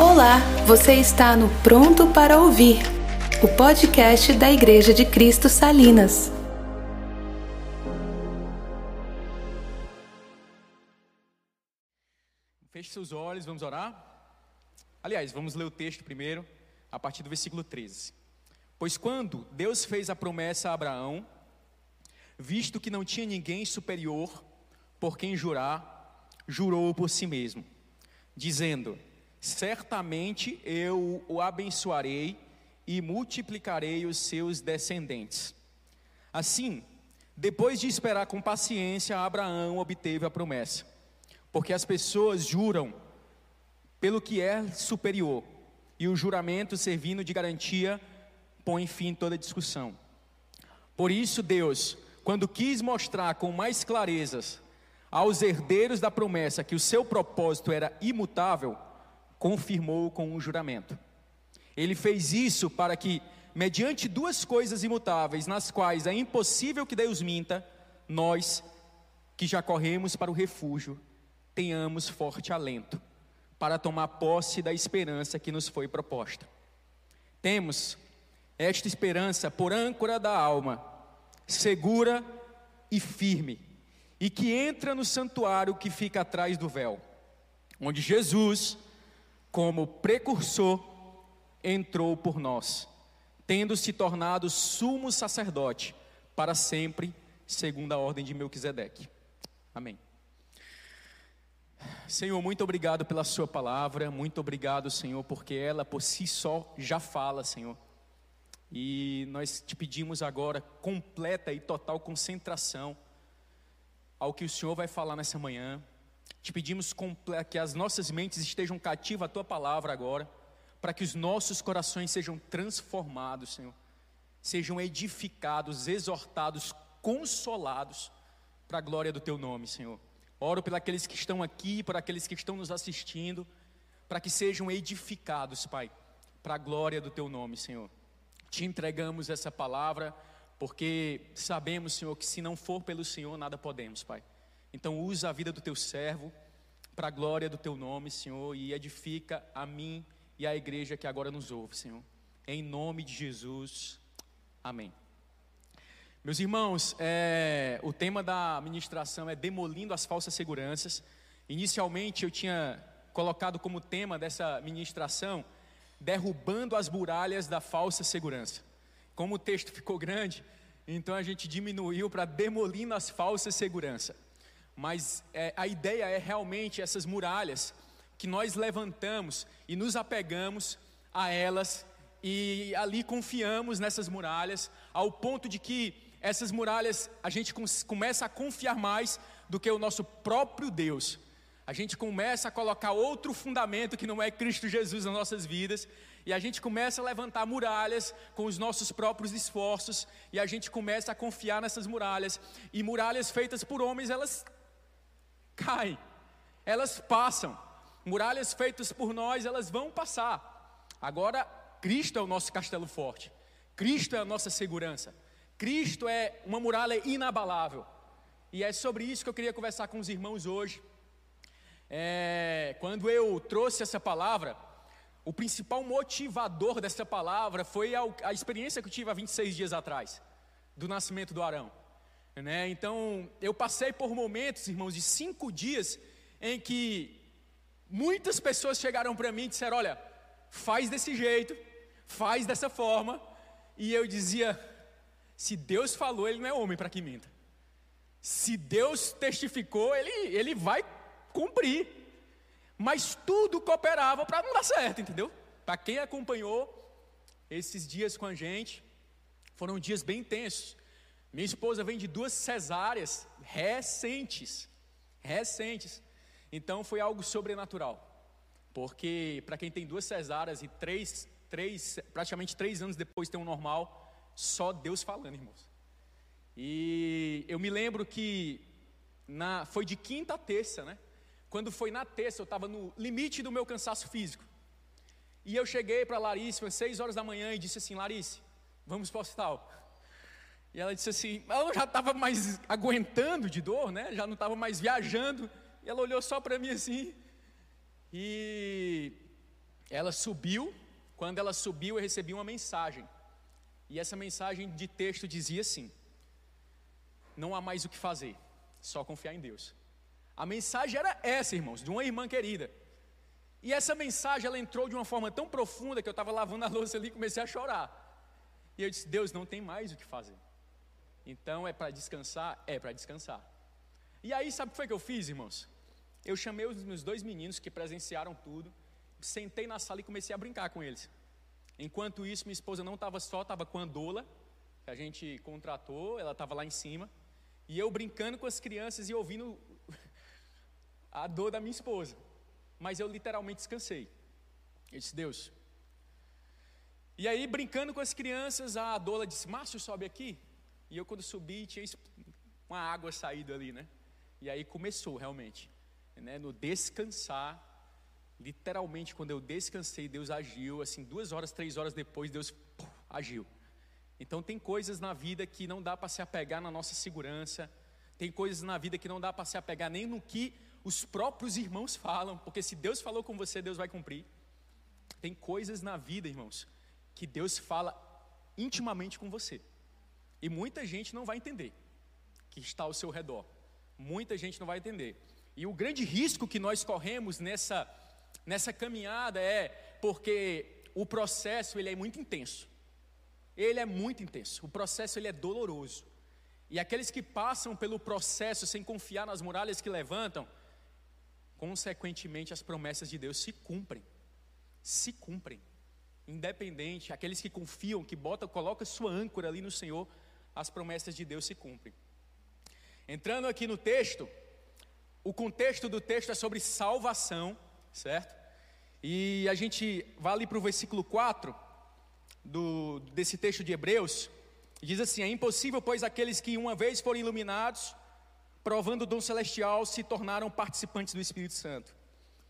Olá, você está no Pronto para Ouvir, o podcast da Igreja de Cristo Salinas. Feche seus olhos, vamos orar. Aliás, vamos ler o texto primeiro, a partir do versículo 13. Pois quando Deus fez a promessa a Abraão, visto que não tinha ninguém superior por quem jurar, jurou por si mesmo, dizendo: Certamente eu o abençoarei e multiplicarei os seus descendentes. Assim, depois de esperar com paciência, Abraão obteve a promessa, porque as pessoas juram pelo que é superior, e o juramento servindo de garantia põe fim a toda discussão. Por isso, Deus, quando quis mostrar com mais clarezas aos herdeiros da promessa que o seu propósito era imutável, confirmou com um juramento. Ele fez isso para que, mediante duas coisas imutáveis, nas quais é impossível que Deus minta, nós, que já corremos para o refúgio, tenhamos forte alento para tomar posse da esperança que nos foi proposta. Temos esta esperança por âncora da alma, segura e firme, e que entra no santuário que fica atrás do véu, onde Jesus, como precursor, entrou por nós, tendo se tornado sumo sacerdote para sempre, segundo a ordem de Melquisedeque. Amém. Senhor, muito obrigado pela Sua palavra, muito obrigado, Senhor, porque ela por si só já fala, Senhor. E nós te pedimos agora completa e total concentração ao que o Senhor vai falar nessa manhã. Te pedimos que as nossas mentes estejam cativas à tua palavra agora, para que os nossos corações sejam transformados, Senhor, sejam edificados, exortados, consolados para a glória do teu nome, Senhor. Oro pelos aqueles que estão aqui, por aqueles que estão nos assistindo, para que sejam edificados, Pai, para a glória do teu nome, Senhor. Te entregamos essa palavra, porque sabemos, Senhor, que se não for pelo Senhor, nada podemos, Pai. Então, usa a vida do teu servo para a glória do teu nome, Senhor, e edifica a mim e a igreja que agora nos ouve, Senhor. Em nome de Jesus, amém. Meus irmãos, é, o tema da ministração é demolindo as falsas seguranças. Inicialmente eu tinha colocado como tema dessa ministração derrubando as muralhas da falsa segurança. Como o texto ficou grande, então a gente diminuiu para demolindo as falsas seguranças. Mas é, a ideia é realmente essas muralhas que nós levantamos e nos apegamos a elas e ali confiamos nessas muralhas, ao ponto de que essas muralhas a gente começa a confiar mais do que o nosso próprio Deus. A gente começa a colocar outro fundamento que não é Cristo Jesus nas nossas vidas, e a gente começa a levantar muralhas com os nossos próprios esforços, e a gente começa a confiar nessas muralhas, e muralhas feitas por homens, elas caem, elas passam, muralhas feitas por nós, elas vão passar. Agora, Cristo é o nosso castelo forte, Cristo é a nossa segurança, Cristo é uma muralha inabalável, e é sobre isso que eu queria conversar com os irmãos hoje. É, quando eu trouxe essa palavra, o principal motivador dessa palavra foi a, a, experiência que eu tive há 26 dias atrás, do nascimento do Arão. Né? Então, eu passei por momentos, irmãos, de cinco dias em que muitas pessoas chegaram para mim e disseram: Olha, faz desse jeito, faz dessa forma. E eu dizia: Se Deus falou, Ele não é homem para que minta. Se Deus testificou, Ele, ele vai cumprir. Mas tudo cooperava para não dar certo, entendeu? Para quem acompanhou esses dias com a gente, foram dias bem intensos. Minha esposa vem de duas cesáreas recentes, recentes. Então foi algo sobrenatural. Porque para quem tem duas cesáreas e três, três, praticamente três anos depois tem um normal, só Deus falando, irmãos. E eu me lembro que na, foi de quinta a terça, né? Quando foi na terça, eu estava no limite do meu cansaço físico. E eu cheguei para Larice, às seis horas da manhã, e disse assim: Larice, vamos para o hospital. E ela disse assim: ela já estava mais aguentando de dor, né? Já não estava mais viajando. E ela olhou só para mim assim. E ela subiu. Quando ela subiu, eu recebi uma mensagem. E essa mensagem de texto dizia assim: Não há mais o que fazer, só confiar em Deus. A mensagem era essa, irmãos, de uma irmã querida. E essa mensagem ela entrou de uma forma tão profunda que eu estava lavando a louça ali e comecei a chorar. E eu disse: Deus, não tem mais o que fazer. Então é para descansar? É para descansar. E aí, sabe o que foi que eu fiz, irmãos? Eu chamei os meus dois meninos que presenciaram tudo, sentei na sala e comecei a brincar com eles. Enquanto isso, minha esposa não estava só, estava com a doula, que a gente contratou, ela estava lá em cima, e eu brincando com as crianças e ouvindo a dor da minha esposa. Mas eu literalmente descansei. Eu disse, Deus. E aí, brincando com as crianças, a doula disse, Márcio, sobe aqui. E eu, quando subi, tinha uma água saída ali, né? E aí começou realmente, né? No descansar, Literalmente, quando eu descansei, Deus agiu. Assim, duas horas, três horas depois, Deus puf, agiu. Então, tem coisas na vida que não dá para se apegar na nossa segurança. Tem coisas na vida que não dá para se apegar nem no que os próprios irmãos falam, porque se Deus falou com você, Deus vai cumprir. Tem coisas na vida, irmãos, que Deus fala intimamente com você. E muita gente não vai entender que está ao seu redor. Muita gente não vai entender. E o grande risco que nós corremos nessa nessa caminhada é porque o processo ele é muito intenso. Ele é muito intenso. O processo ele é doloroso. E aqueles que passam pelo processo sem confiar nas muralhas que levantam, consequentemente as promessas de Deus se cumprem. Se cumprem. Independente, aqueles que confiam, que botam, colocam sua âncora ali no Senhor, as promessas de Deus se cumprem. Entrando aqui no texto, o contexto do texto é sobre salvação, certo? E a gente vai ali para o versículo 4 do, desse texto de Hebreus, diz assim: É impossível, pois aqueles que uma vez foram iluminados, provando o dom celestial, se tornaram participantes do Espírito Santo.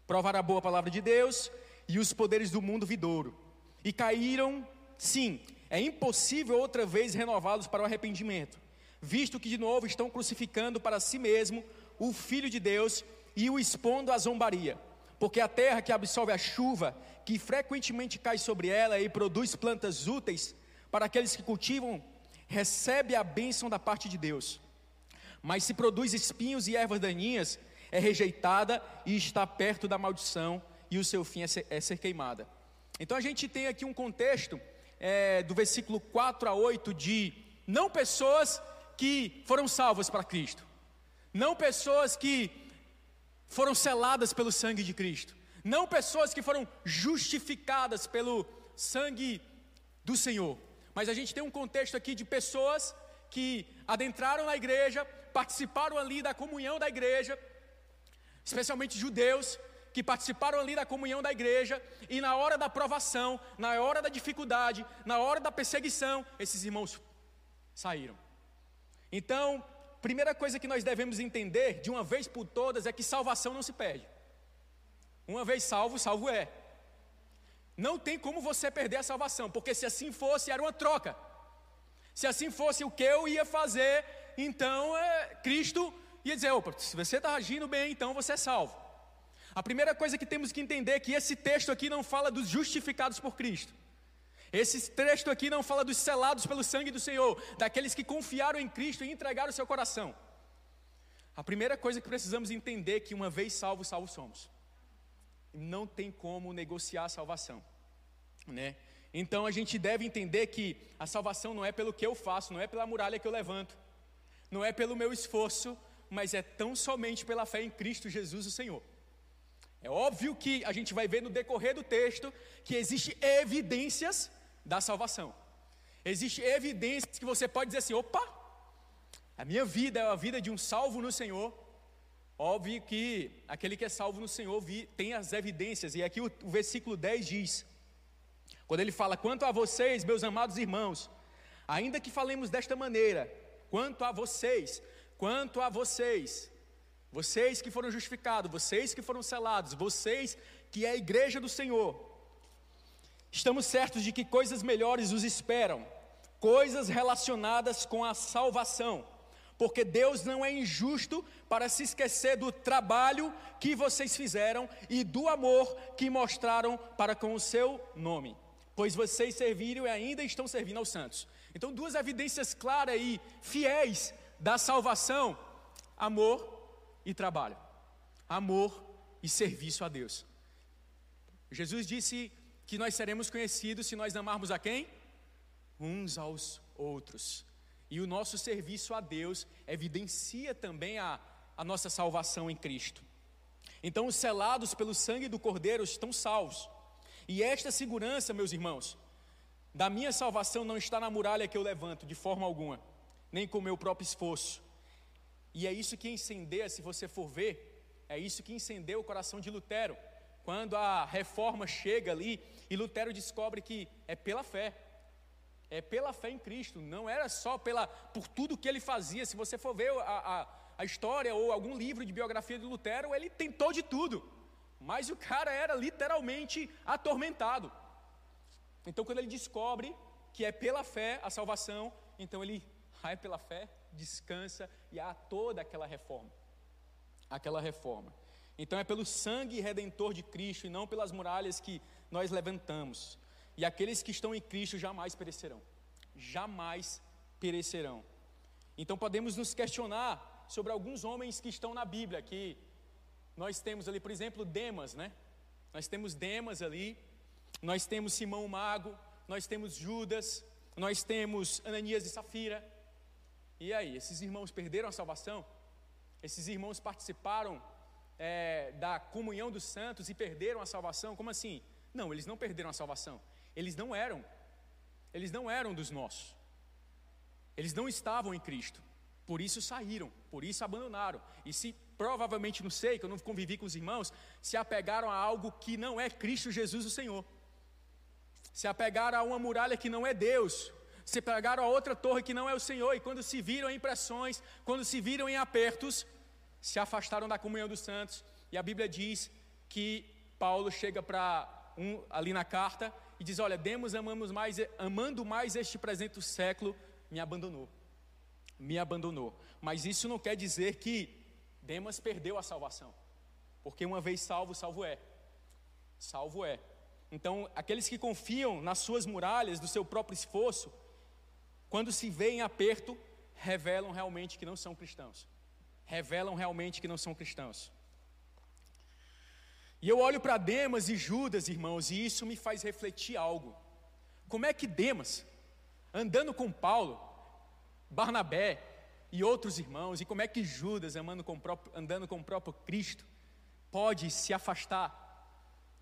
Provaram a boa palavra de Deus e os poderes do mundo vidouro. E caíram, sim, é impossível outra vez renová-los para o arrependimento, visto que de novo estão crucificando para si mesmo o Filho de Deus e o expondo à zombaria porque a terra que absorve a chuva, que frequentemente cai sobre ela e produz plantas úteis para aqueles que cultivam, recebe a bênção da parte de Deus. Mas se produz espinhos e ervas daninhas, é rejeitada e está perto da maldição, e o seu fim é ser, é ser queimada. Então a gente tem aqui um contexto é, do versículo 4 a 8 de não pessoas que foram salvas para Cristo, não pessoas que foram seladas pelo sangue de Cristo, não pessoas que foram justificadas pelo sangue do Senhor. Mas a gente tem um contexto aqui de pessoas que adentraram na igreja, participaram ali da comunhão da igreja, especialmente judeus, que participaram ali da comunhão da igreja, e na hora da provação, na hora da dificuldade, na hora da perseguição, esses irmãos saíram. Então, primeira coisa que nós devemos entender, de uma vez por todas, é que salvação não se perde. Uma vez salvo, salvo é. Não tem como você perder a salvação, porque se assim fosse, era uma troca. Se assim fosse o que eu ia fazer, então é, Cristo ia dizer: opa, se você está agindo bem, então você é salvo. A primeira coisa que temos que entender é que esse texto aqui não fala dos justificados por Cristo. Esse texto aqui não fala dos selados pelo sangue do Senhor, daqueles que confiaram em Cristo e entregaram o seu coração. A primeira coisa que precisamos entender é que uma vez salvo, salvo somos. Não tem como negociar a salvação, né? Então a gente deve entender que a salvação não é pelo que eu faço, não é pela muralha que eu levanto, não é pelo meu esforço, mas é tão somente pela fé em Cristo Jesus, o Senhor. É óbvio que a gente vai ver no decorrer do texto que existem evidências da salvação. Existem evidências que você pode dizer assim: opa, a minha vida é a vida de um salvo no Senhor. Óbvio que aquele que é salvo no Senhor tem as evidências, e aqui o, o versículo 10 diz: quando ele fala, quanto a vocês, meus amados irmãos, ainda que falemos desta maneira, quanto a vocês, quanto a vocês, vocês que foram justificados, vocês que foram selados, vocês que é a igreja do Senhor, Estamos certos de que coisas melhores os esperam, coisas relacionadas com a salvação, porque Deus não é injusto para se esquecer do trabalho que vocês fizeram e do amor que mostraram para com o seu nome, pois vocês serviram e ainda estão servindo aos santos. Então, duas evidências claras e fiéis da salvação: amor e trabalho, amor e serviço a Deus. Jesus disse que nós seremos conhecidos se nós amarmos a quem? Uns aos outros. E o nosso serviço a Deus evidencia também a, a nossa salvação em Cristo. Então, os selados pelo sangue do Cordeiro estão salvos. E esta segurança, meus irmãos, da minha salvação não está na muralha que eu levanto, de forma alguma, nem com o meu próprio esforço. E é isso que incendeia, se você for ver, é isso que incendeu o coração de Lutero. Quando a reforma chega ali e Lutero descobre que é pela fé, é pela fé em Cristo, não era só pela, por tudo que ele fazia. Se você for ver a, a, a história ou algum livro de biografia de Lutero, ele tentou de tudo, mas o cara era literalmente atormentado. Então, quando ele descobre que é pela fé a salvação, então ele vai pela fé, descansa e há toda aquela reforma. Aquela reforma. Então é pelo sangue redentor de Cristo e não pelas muralhas que nós levantamos. E aqueles que estão em Cristo jamais perecerão. Jamais perecerão. Então podemos nos questionar sobre alguns homens que estão na Bíblia, que nós temos ali, por exemplo, Demas, né? Nós temos Demas ali, nós temos Simão Mago, nós temos Judas, nós temos Ananias e Safira. E aí, esses irmãos perderam a salvação? Esses irmãos participaram é, da comunhão dos santos e perderam a salvação? Como assim? Não, eles não perderam a salvação. Eles não eram, eles não eram dos nossos. Eles não estavam em Cristo. Por isso saíram, por isso abandonaram. E se provavelmente não sei, que eu não convivi com os irmãos, se apegaram a algo que não é Cristo Jesus o Senhor. Se apegaram a uma muralha que não é Deus, se pegaram a outra torre que não é o Senhor, e quando se viram em pressões, quando se viram em apertos, se afastaram da comunhão dos santos. E a Bíblia diz que Paulo chega para um ali na carta e diz: Olha, Demos amamos mais, amando mais este presente século, me abandonou. Me abandonou. Mas isso não quer dizer que Demas perdeu a salvação. Porque uma vez salvo, salvo é. Salvo é. Então, aqueles que confiam nas suas muralhas, do seu próprio esforço, quando se vê em aperto, revelam realmente que não são cristãos. Revelam realmente que não são cristãos. E eu olho para Demas e Judas, irmãos, e isso me faz refletir algo. Como é que Demas, andando com Paulo, Barnabé e outros irmãos, e como é que Judas, com próprio, andando com o próprio Cristo, pode se afastar?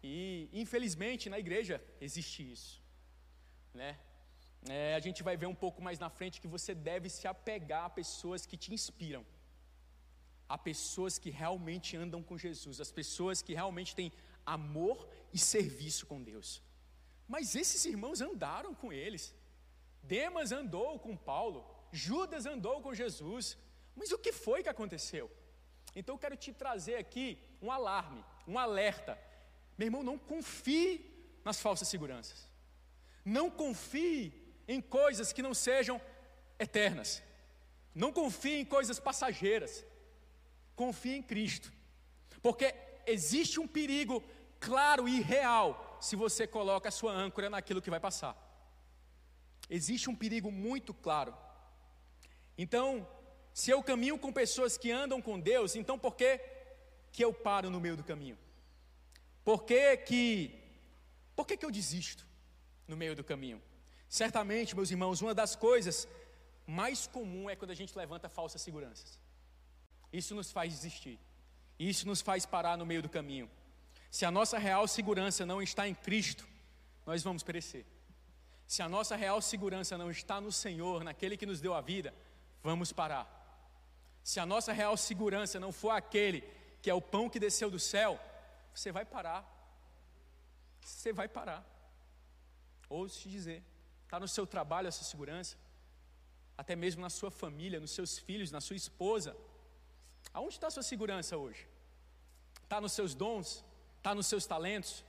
E infelizmente na igreja existe isso, né? É, a gente vai ver um pouco mais na frente que você deve se apegar a pessoas que te inspiram a pessoas que realmente andam com Jesus, as pessoas que realmente têm amor e serviço com Deus. Mas esses irmãos andaram com eles. Demas andou com Paulo, Judas andou com Jesus. Mas o que foi que aconteceu? Então eu quero te trazer aqui um alarme, um alerta. Meu irmão, não confie nas falsas seguranças. Não confie em coisas que não sejam eternas. Não confie em coisas passageiras confie em Cristo, porque existe um perigo claro e real se você coloca a sua âncora naquilo que vai passar. Existe um perigo muito claro. Então, se eu caminho com pessoas que andam com Deus, então por que, que eu paro no meio do caminho? Por que que, por que que eu desisto no meio do caminho? Certamente, meus irmãos, uma das coisas mais comum é quando a gente levanta falsas seguranças. Isso nos faz desistir. Isso nos faz parar no meio do caminho. Se a nossa real segurança não está em Cristo, nós vamos perecer. Se a nossa real segurança não está no Senhor, naquele que nos deu a vida, vamos parar. Se a nossa real segurança não for aquele que é o pão que desceu do céu, você vai parar. Você vai parar. Ouço te dizer, está no seu trabalho essa segurança, até mesmo na sua família, nos seus filhos, na sua esposa. Aonde está a sua segurança hoje? Está nos seus dons? Está nos seus talentos?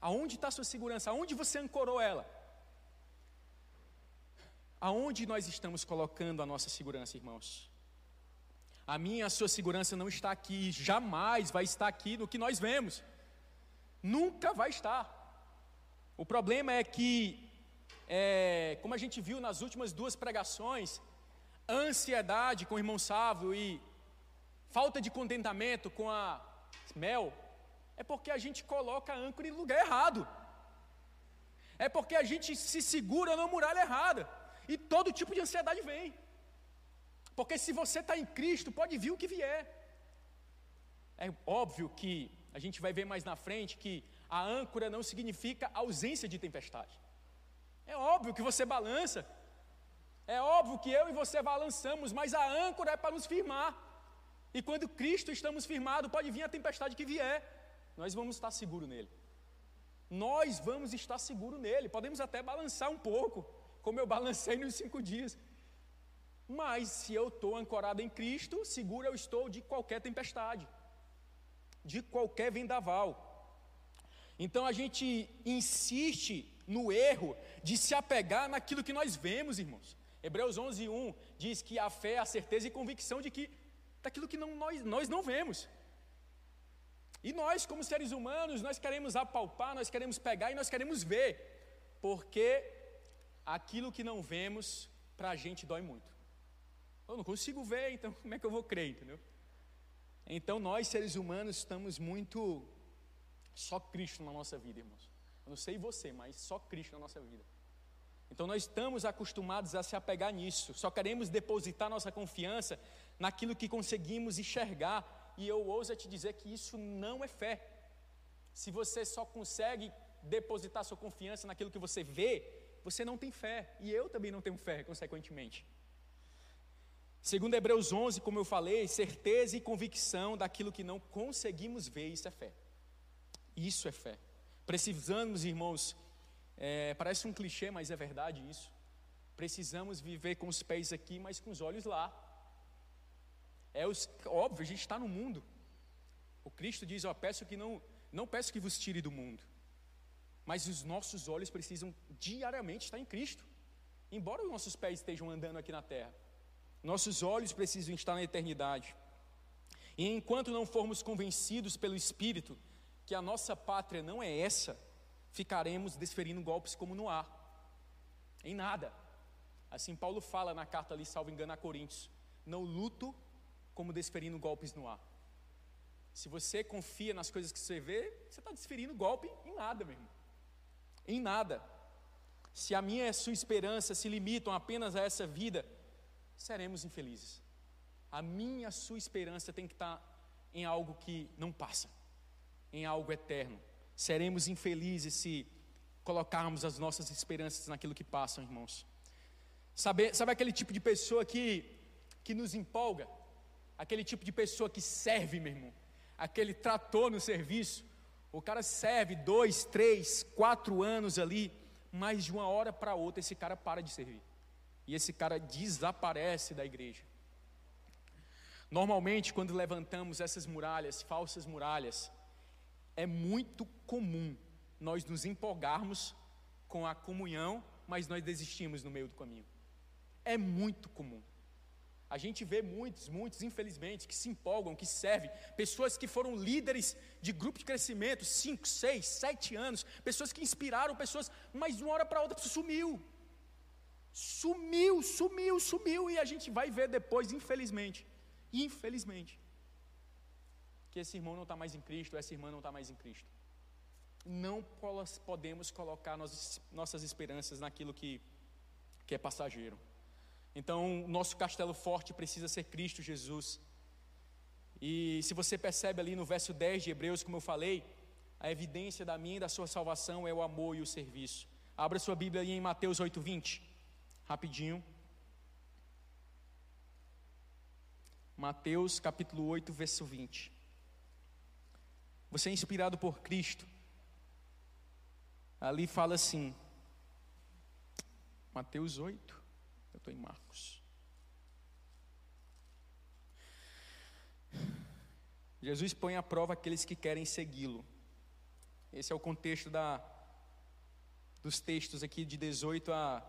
Aonde está a sua segurança? Aonde você ancorou ela? Aonde nós estamos colocando a nossa segurança, irmãos? A minha a sua segurança não está aqui, jamais vai estar aqui no que nós vemos. Nunca vai estar. O problema é que, é, como a gente viu nas últimas duas pregações, ansiedade com o irmão Sávio e falta de contentamento com a Mel, é porque a gente coloca a âncora em lugar errado. É porque a gente se segura na muralha errada. E todo tipo de ansiedade vem. Porque se você está em Cristo, pode vir o que vier. É óbvio que a gente vai ver mais na frente que a âncora não significa ausência de tempestade. É óbvio que você balança. É óbvio que eu e você balançamos, mas a âncora é para nos firmar. E quando Cristo estamos firmados, pode vir a tempestade que vier, nós vamos estar seguros nele. Nós vamos estar seguros nele. Podemos até balançar um pouco, como eu balancei nos cinco dias. Mas se eu estou ancorado em Cristo, seguro eu estou de qualquer tempestade, de qualquer vendaval. Então a gente insiste no erro de se apegar naquilo que nós vemos, irmãos. Hebreus 11, 1 diz que a fé é a certeza e convicção de que daquilo que não, nós, nós não vemos. E nós, como seres humanos, nós queremos apalpar, nós queremos pegar e nós queremos ver, porque aquilo que não vemos, para a gente dói muito. Eu não consigo ver, então como é que eu vou crer, entendeu? Então nós, seres humanos, estamos muito só Cristo na nossa vida, irmãos. Eu não sei você, mas só Cristo na nossa vida. Então nós estamos acostumados a se apegar nisso, só queremos depositar nossa confiança naquilo que conseguimos enxergar, e eu ouso te dizer que isso não é fé. Se você só consegue depositar sua confiança naquilo que você vê, você não tem fé, e eu também não tenho fé, consequentemente. Segundo Hebreus 11, como eu falei, certeza e convicção daquilo que não conseguimos ver, isso é fé. Isso é fé. Precisamos, irmãos, é, parece um clichê, mas é verdade isso. Precisamos viver com os pés aqui, mas com os olhos lá. É os, óbvio, a gente está no mundo. O Cristo diz: ó, peço que não, não peço que vos tire do mundo, mas os nossos olhos precisam diariamente estar em Cristo, embora os nossos pés estejam andando aqui na terra. Nossos olhos precisam estar na eternidade. E enquanto não formos convencidos pelo Espírito que a nossa pátria não é essa, ficaremos desferindo golpes como no ar, em nada. Assim Paulo fala na carta ali, salvo engano, a Coríntios: não luto como desferindo golpes no ar. Se você confia nas coisas que você vê, você está desferindo golpe em nada, meu irmão. Em nada. Se a minha e a sua esperança se limitam apenas a essa vida, seremos infelizes. A minha, a sua esperança tem que estar em algo que não passa, em algo eterno. Seremos infelizes se colocarmos as nossas esperanças naquilo que passa, irmãos. Sabe, sabe aquele tipo de pessoa que, que nos empolga? Aquele tipo de pessoa que serve, meu irmão. Aquele trator no serviço. O cara serve dois, três, quatro anos ali, mas de uma hora para outra esse cara para de servir e esse cara desaparece da igreja. Normalmente, quando levantamos essas muralhas, falsas muralhas, é muito comum nós nos empolgarmos com a comunhão, mas nós desistimos no meio do caminho. É muito comum. A gente vê muitos, muitos, infelizmente, que se empolgam, que servem, pessoas que foram líderes de grupo de crescimento, 5, 6, 7 anos, pessoas que inspiraram pessoas, mas de uma hora para outra sumiu. Sumiu, sumiu, sumiu, e a gente vai ver depois, infelizmente, infelizmente, que esse irmão não está mais em Cristo, essa irmã não está mais em Cristo. Não podemos colocar nossas, esperanças naquilo que, que é passageiro. Então, nosso castelo forte precisa ser Cristo Jesus. E se você percebe ali no verso 10 de Hebreus, como eu falei, a evidência da minha e da sua salvação é o amor e o serviço. Abra sua Bíblia aí em Mateus 8:20 rapidinho. Mateus capítulo 8, verso 20. Você é inspirado por Cristo. Ali fala assim, Mateus 8, eu estou em Marcos. Jesus põe à prova aqueles que querem segui-lo. Esse é o contexto da, dos textos aqui de 18 a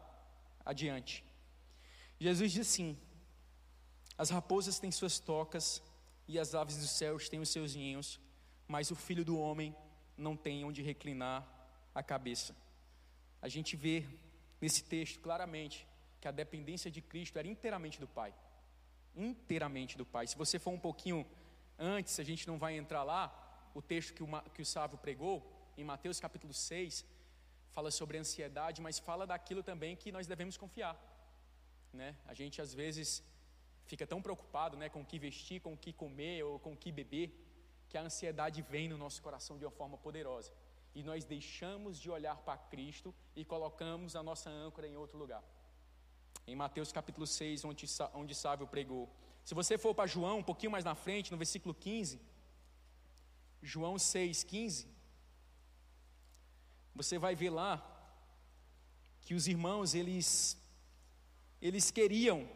adiante. Jesus diz assim: As raposas têm suas tocas e as aves dos céus têm os seus ninhos, mas o filho do homem não tem onde reclinar a cabeça. A gente vê nesse texto claramente que a dependência de Cristo era inteiramente do Pai. Inteiramente do Pai. Se você for um pouquinho antes, a gente não vai entrar lá, o texto que o, que o Sávio pregou, em Mateus capítulo 6, fala sobre ansiedade, mas fala daquilo também que nós devemos confiar. Né? A gente às vezes fica tão preocupado né, com o que vestir, com o que comer ou com o que beber, que a ansiedade vem no nosso coração de uma forma poderosa. E nós deixamos de olhar para Cristo e colocamos a nossa âncora em outro lugar. Em Mateus capítulo 6, onde, onde Sávio pregou. Se você for para João, um pouquinho mais na frente, no versículo 15, João 6, 15, você vai ver lá que os irmãos, eles, eles queriam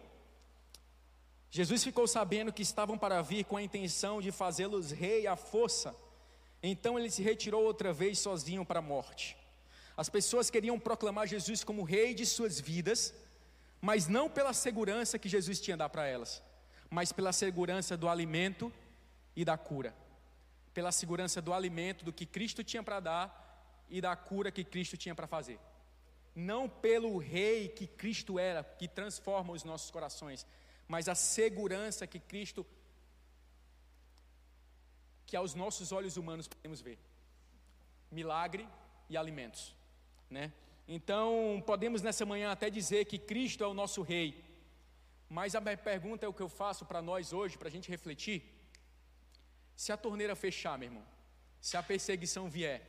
Jesus ficou sabendo que estavam para vir com a intenção de fazê-los rei à força. Então ele se retirou outra vez sozinho para a morte. As pessoas queriam proclamar Jesus como rei de suas vidas, mas não pela segurança que Jesus tinha dar para elas, mas pela segurança do alimento e da cura. Pela segurança do alimento, do que Cristo tinha para dar e da cura que Cristo tinha para fazer. Não pelo rei que Cristo era, que transforma os nossos corações, mas a segurança que Cristo, que aos nossos olhos humanos podemos ver. Milagre e alimentos, né? Então, podemos nessa manhã até dizer que Cristo é o nosso rei. Mas a minha pergunta é o que eu faço para nós hoje, para a gente refletir. Se a torneira fechar, meu irmão, se a perseguição vier,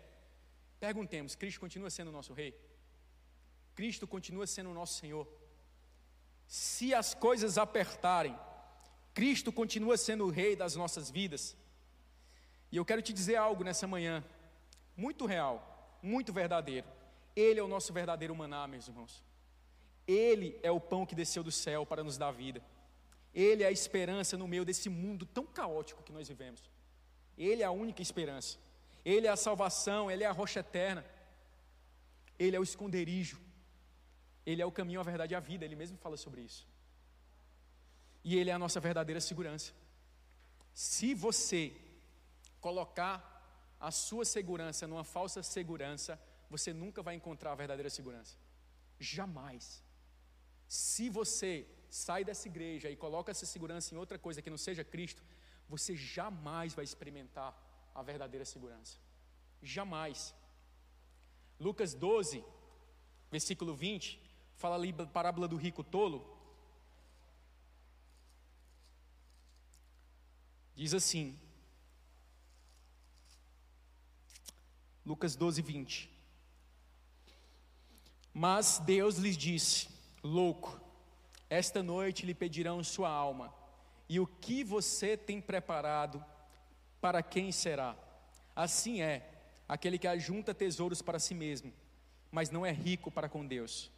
perguntemos: Cristo continua sendo o nosso rei? Cristo continua sendo o nosso Senhor? Se as coisas apertarem, Cristo continua sendo o Rei das nossas vidas. E eu quero te dizer algo nessa manhã, muito real, muito verdadeiro. Ele é o nosso verdadeiro maná, meus irmãos. Ele é o pão que desceu do céu para nos dar vida. Ele é a esperança no meio desse mundo tão caótico que nós vivemos. Ele é a única esperança. Ele é a salvação, ele é a rocha eterna. Ele é o esconderijo. Ele é o caminho, a verdade e a vida, ele mesmo fala sobre isso. E ele é a nossa verdadeira segurança. Se você colocar a sua segurança numa falsa segurança, você nunca vai encontrar a verdadeira segurança. Jamais. Se você sai dessa igreja e coloca essa segurança em outra coisa que não seja Cristo, você jamais vai experimentar a verdadeira segurança. Jamais. Lucas 12, versículo 20, fala ali a parábola do rico tolo. Diz assim, Lucas 12, 20. Mas Deus lhes disse: Louco, esta noite lhe pedirão sua alma, e o que você tem preparado, para quem será? Assim é aquele que ajunta tesouros para si mesmo, mas não é rico para com Deus.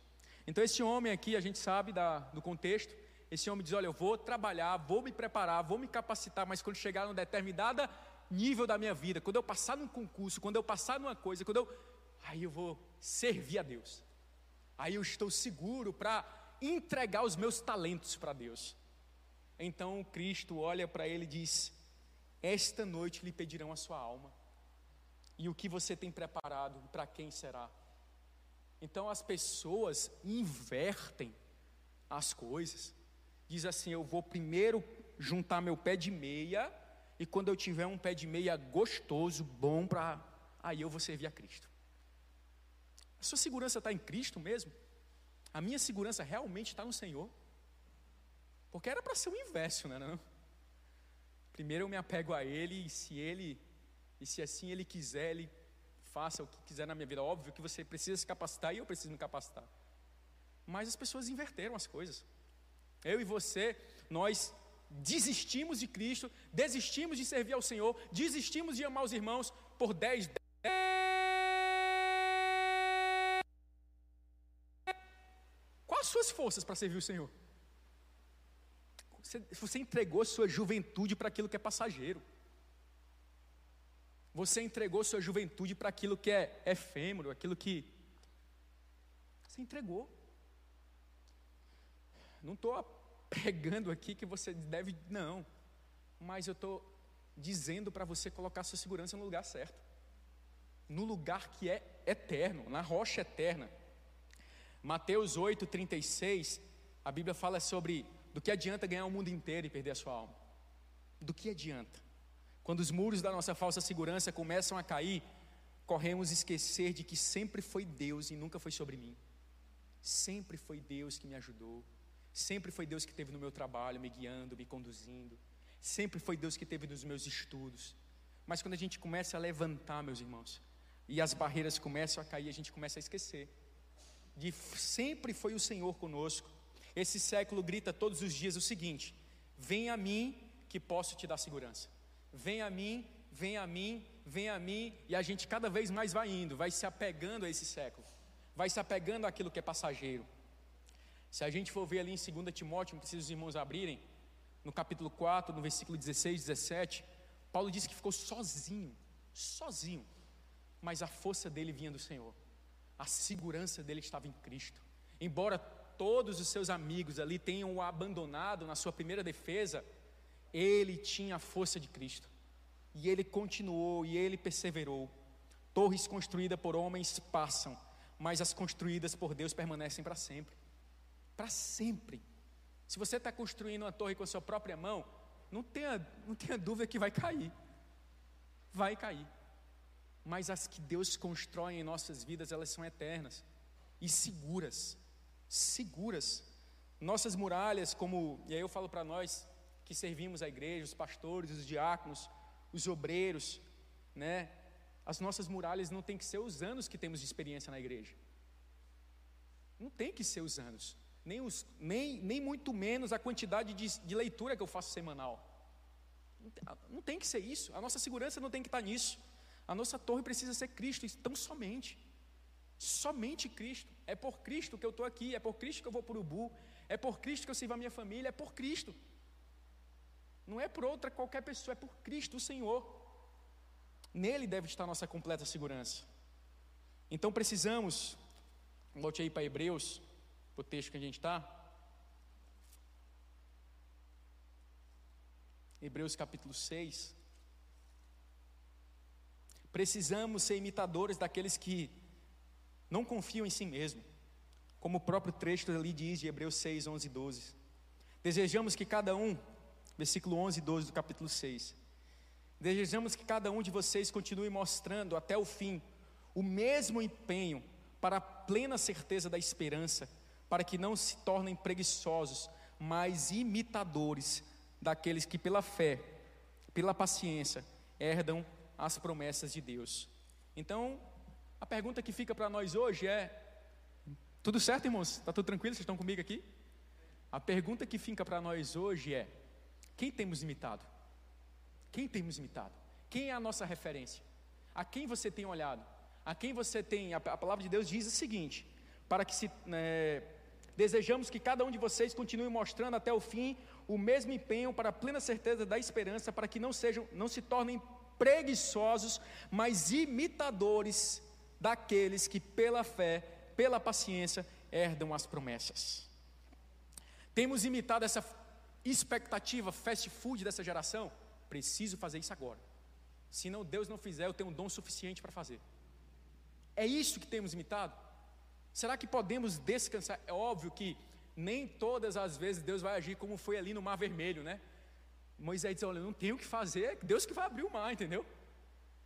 Então, esse homem aqui, a gente sabe da, do contexto, esse homem diz: Olha, eu vou trabalhar, vou me preparar, vou me capacitar, mas quando chegar num determinado nível da minha vida, quando eu passar num concurso, quando eu passar numa coisa, quando eu. Aí eu vou servir a Deus. Aí eu estou seguro para entregar os meus talentos para Deus. Então Cristo olha para ele e diz: Esta noite lhe pedirão a sua alma. E o que você tem preparado, para quem será? Então as pessoas invertem as coisas. Diz assim: eu vou primeiro juntar meu pé de meia, e quando eu tiver um pé de meia gostoso, bom para. Aí eu vou servir a Cristo. A sua segurança está em Cristo mesmo? A minha segurança realmente está no Senhor? Porque era para ser o inverso, né? Não? Primeiro eu me apego a Ele, e se Ele, e se assim Ele quiser, Ele faça o que quiser na minha vida. Óbvio que você precisa se capacitar e eu preciso me capacitar. Mas as pessoas inverteram as coisas. Eu e você, nós desistimos de Cristo, desistimos de servir ao Senhor, desistimos de amar os irmãos por dez. Quais as suas forças para servir o Senhor? Você, você entregou sua juventude para aquilo que é passageiro. Você entregou sua juventude para aquilo que é efêmero, aquilo que. Você entregou. Não estou pregando aqui que você deve. Não. Mas eu estou dizendo para você colocar sua segurança no lugar certo no lugar que é eterno, na rocha eterna. Mateus 8, 36, a Bíblia fala sobre do que adianta ganhar o mundo inteiro e perder a sua alma. Do que adianta? Quando os muros da nossa falsa segurança começam a cair, corremos esquecer de que sempre foi Deus e nunca foi sobre mim. Sempre foi Deus que me ajudou. Sempre foi Deus que esteve no meu trabalho, me guiando, me conduzindo. Sempre foi Deus que esteve nos meus estudos. Mas quando a gente começa a levantar, meus irmãos, e as barreiras começam a cair, a gente começa a esquecer de sempre foi o Senhor conosco. Esse século grita todos os dias o seguinte: vem a mim que posso te dar segurança. Vem a mim, vem a mim, vem a mim, e a gente cada vez mais vai indo, vai se apegando a esse século, vai se apegando àquilo que é passageiro. Se a gente for ver ali em 2 Timóteo, precisa os irmãos abrirem, no capítulo 4, no versículo 16, 17, Paulo diz que ficou sozinho, sozinho mas a força dele vinha do Senhor, a segurança dele estava em Cristo. Embora todos os seus amigos ali tenham o abandonado na sua primeira defesa, ele tinha a força de Cristo, e ele continuou e ele perseverou. Torres construídas por homens passam, mas as construídas por Deus permanecem para sempre. Para sempre. Se você está construindo uma torre com a sua própria mão, não tenha, não tenha dúvida que vai cair. Vai cair mas as que Deus constrói em nossas vidas, elas são eternas e seguras. Seguras. Nossas muralhas, como, e aí eu falo para nós que servimos a igreja, os pastores, os diáconos, os obreiros, né? As nossas muralhas não tem que ser os anos que temos de experiência na igreja. Não tem que ser os anos, nem, os, nem, nem muito menos a quantidade de, de leitura que eu faço semanal. Não tem, não tem que ser isso. A nossa segurança não tem que estar nisso. A nossa torre precisa ser Cristo, tão somente. Somente Cristo. É por Cristo que eu estou aqui, é por Cristo que eu vou para o Ubu, é por Cristo que eu sirvo a minha família, é por Cristo. Não é por outra qualquer pessoa, é por Cristo, o Senhor. Nele deve estar nossa completa segurança. Então precisamos, volte aí para Hebreus, o texto que a gente está. Hebreus capítulo 6. Precisamos ser imitadores daqueles que não confiam em si mesmo, como o próprio trecho ali diz de Hebreus 6, 11 e 12. Desejamos que cada um, versículo 11 e 12 do capítulo 6, desejamos que cada um de vocês continue mostrando até o fim o mesmo empenho para a plena certeza da esperança, para que não se tornem preguiçosos, mas imitadores daqueles que pela fé, pela paciência, herdam as promessas de Deus. Então, a pergunta que fica para nós hoje é: tudo certo, irmãos? Está tudo tranquilo? Vocês estão comigo aqui? A pergunta que fica para nós hoje é: quem temos imitado? Quem temos imitado? Quem é a nossa referência? A quem você tem olhado? A quem você tem? A, a palavra de Deus diz o seguinte: para que se é, desejamos que cada um de vocês continue mostrando até o fim o mesmo empenho para a plena certeza da esperança, para que não sejam, não se tornem preguiçosos, mas imitadores daqueles que pela fé, pela paciência, herdam as promessas. Temos imitado essa expectativa fast food dessa geração? Preciso fazer isso agora. Se não Deus não fizer, eu tenho um dom suficiente para fazer. É isso que temos imitado? Será que podemos descansar? É óbvio que nem todas as vezes Deus vai agir como foi ali no Mar Vermelho, né? Moisés diz: Olha, não tenho o que fazer, Deus que vai abrir o mar, entendeu?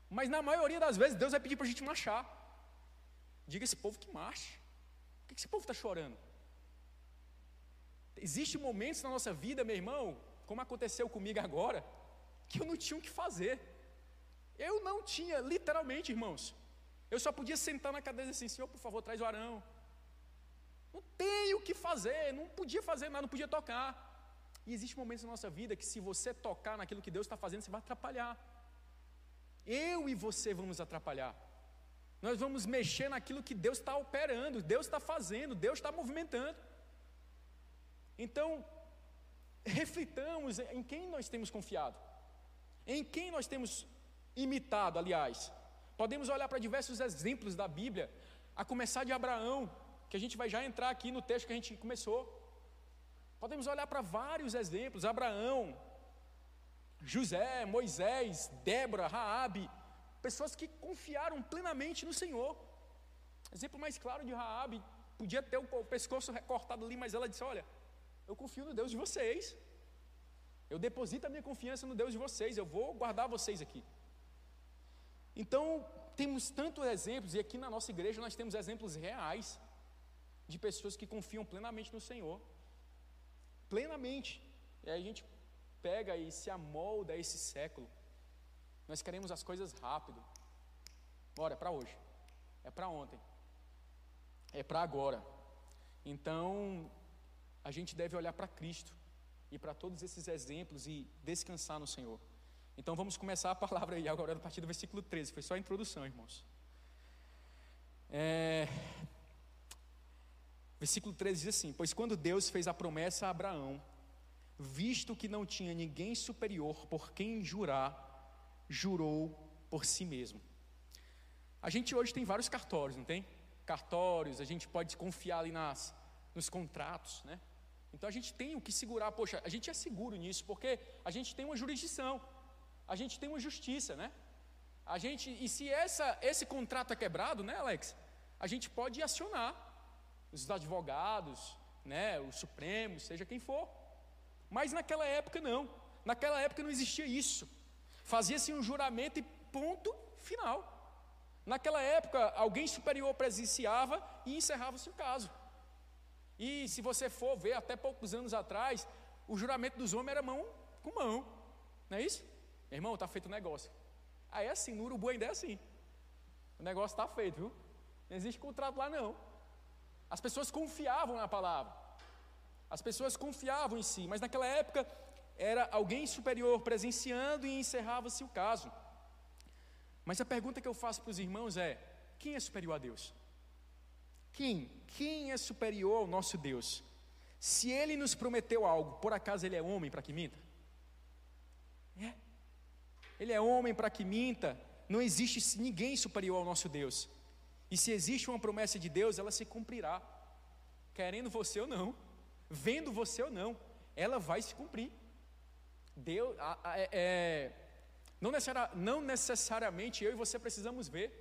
Mas na maioria das vezes, Deus vai pedir para a gente marchar. Diga esse povo que marche. Por que esse povo está chorando? Existem momentos na nossa vida, meu irmão, como aconteceu comigo agora, que eu não tinha o que fazer. Eu não tinha, literalmente, irmãos. Eu só podia sentar na cadeira e dizer assim: Senhor, por favor, traz o arão. Não tenho o que fazer, não podia fazer nada, não podia tocar. E existem momentos na nossa vida que, se você tocar naquilo que Deus está fazendo, você vai atrapalhar. Eu e você vamos atrapalhar. Nós vamos mexer naquilo que Deus está operando, Deus está fazendo, Deus está movimentando. Então, reflitamos em quem nós temos confiado, em quem nós temos imitado, aliás. Podemos olhar para diversos exemplos da Bíblia, a começar de Abraão, que a gente vai já entrar aqui no texto que a gente começou. Podemos olhar para vários exemplos: Abraão, José, Moisés, Débora, Raabe, pessoas que confiaram plenamente no Senhor. Exemplo mais claro de Raabe, podia ter o pescoço recortado ali, mas ela disse: "Olha, eu confio no Deus de vocês. Eu deposito a minha confiança no Deus de vocês, eu vou guardar vocês aqui". Então, temos tantos exemplos, e aqui na nossa igreja nós temos exemplos reais de pessoas que confiam plenamente no Senhor. Plenamente. E aí a gente pega e se amolda a esse século. Nós queremos as coisas rápido. Bora, é para hoje. É para ontem. É para agora. Então, a gente deve olhar para Cristo e para todos esses exemplos e descansar no Senhor. Então vamos começar a palavra aí agora a partir do versículo 13. Foi só a introdução, irmãos. É... Versículo 13 diz assim: Pois quando Deus fez a promessa a Abraão, visto que não tinha ninguém superior por quem jurar, jurou por si mesmo. A gente hoje tem vários cartórios, não tem? Cartórios, a gente pode confiar ali nas, nos contratos, né? Então a gente tem o que segurar, poxa, a gente é seguro nisso, porque a gente tem uma jurisdição, a gente tem uma justiça, né? A gente, e se essa, esse contrato é quebrado, né, Alex? A gente pode acionar os advogados, né, o Supremo, seja quem for. Mas naquela época não. Naquela época não existia isso. Fazia-se um juramento e ponto final. Naquela época, alguém superior presenciava e encerrava-se o caso. E se você for ver, até poucos anos atrás, o juramento dos homens era mão com mão. Não é isso? Irmão, está feito o negócio. Aí é assim, no urubu ainda é assim. O negócio está feito, viu? Não existe contrato lá não. As pessoas confiavam na palavra. As pessoas confiavam em si, mas naquela época era alguém superior presenciando e encerrava-se o caso. Mas a pergunta que eu faço para os irmãos é: quem é superior a Deus? Quem? Quem é superior ao nosso Deus? Se ele nos prometeu algo, por acaso ele é homem para que minta? É. Ele é homem para que minta. Não existe ninguém superior ao nosso Deus. E se existe uma promessa de Deus, ela se cumprirá, querendo você ou não vendo você ou não, ela vai se cumprir. Deus, é, é, não, não necessariamente eu e você precisamos ver.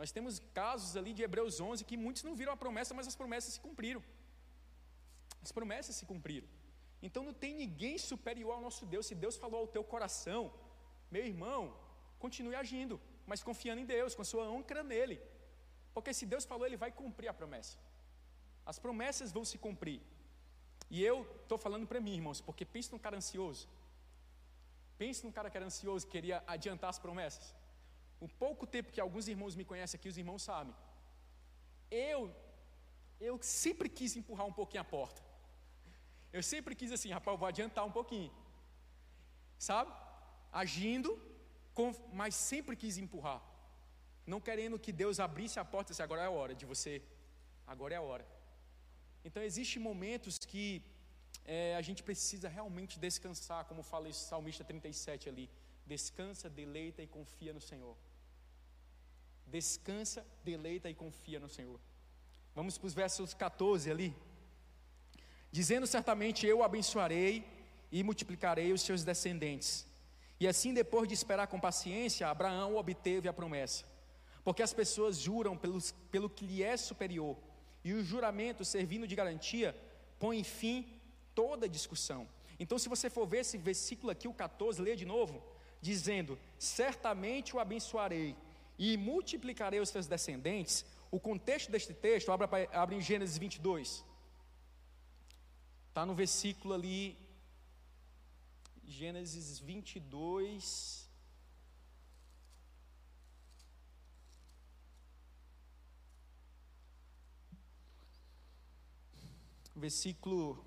Nós temos casos ali de Hebreus 11 que muitos não viram a promessa, mas as promessas se cumpriram. As promessas se cumpriram. Então não tem ninguém superior ao nosso Deus. Se Deus falou ao teu coração, meu irmão, continue agindo, mas confiando em Deus, com a sua âncora nele. Porque se Deus falou, ele vai cumprir a promessa. As promessas vão se cumprir. E eu estou falando para mim, irmãos, porque pense num cara ansioso. Pense num cara que era ansioso, queria adiantar as promessas. O pouco tempo que alguns irmãos me conhecem aqui, os irmãos sabem. Eu, eu sempre quis empurrar um pouquinho a porta. Eu sempre quis assim, rapaz, eu vou adiantar um pouquinho. Sabe? Agindo, mas sempre quis empurrar. Não querendo que Deus abrisse a porta e disse, agora é a hora de você. Agora é a hora. Então, existem momentos que é, a gente precisa realmente descansar, como fala o Salmista 37 ali. Descansa, deleita e confia no Senhor. Descansa, deleita e confia no Senhor. Vamos para os versos 14 ali. Dizendo certamente: Eu abençoarei e multiplicarei os seus descendentes. E assim, depois de esperar com paciência, Abraão obteve a promessa. Porque as pessoas juram pelos, pelo que lhe é superior e o juramento servindo de garantia põe fim toda discussão. Então, se você for ver esse versículo aqui, o 14, lê de novo, dizendo: Certamente o abençoarei e multiplicarei os seus descendentes. O contexto deste texto, abre, abre em Gênesis 22. Está no versículo ali, Gênesis 22. versículo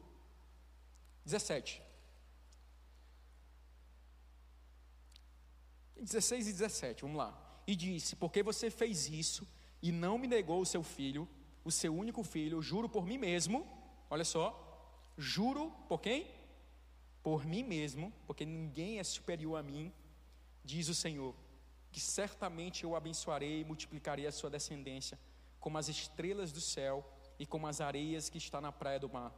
17. 16 e 17, vamos lá. E disse: Porque você fez isso e não me negou o seu filho, o seu único filho, juro por mim mesmo. Olha só, juro por quem? Por mim mesmo, porque ninguém é superior a mim, diz o Senhor, que certamente eu abençoarei e multiplicarei a sua descendência como as estrelas do céu e como as areias que está na praia do mar.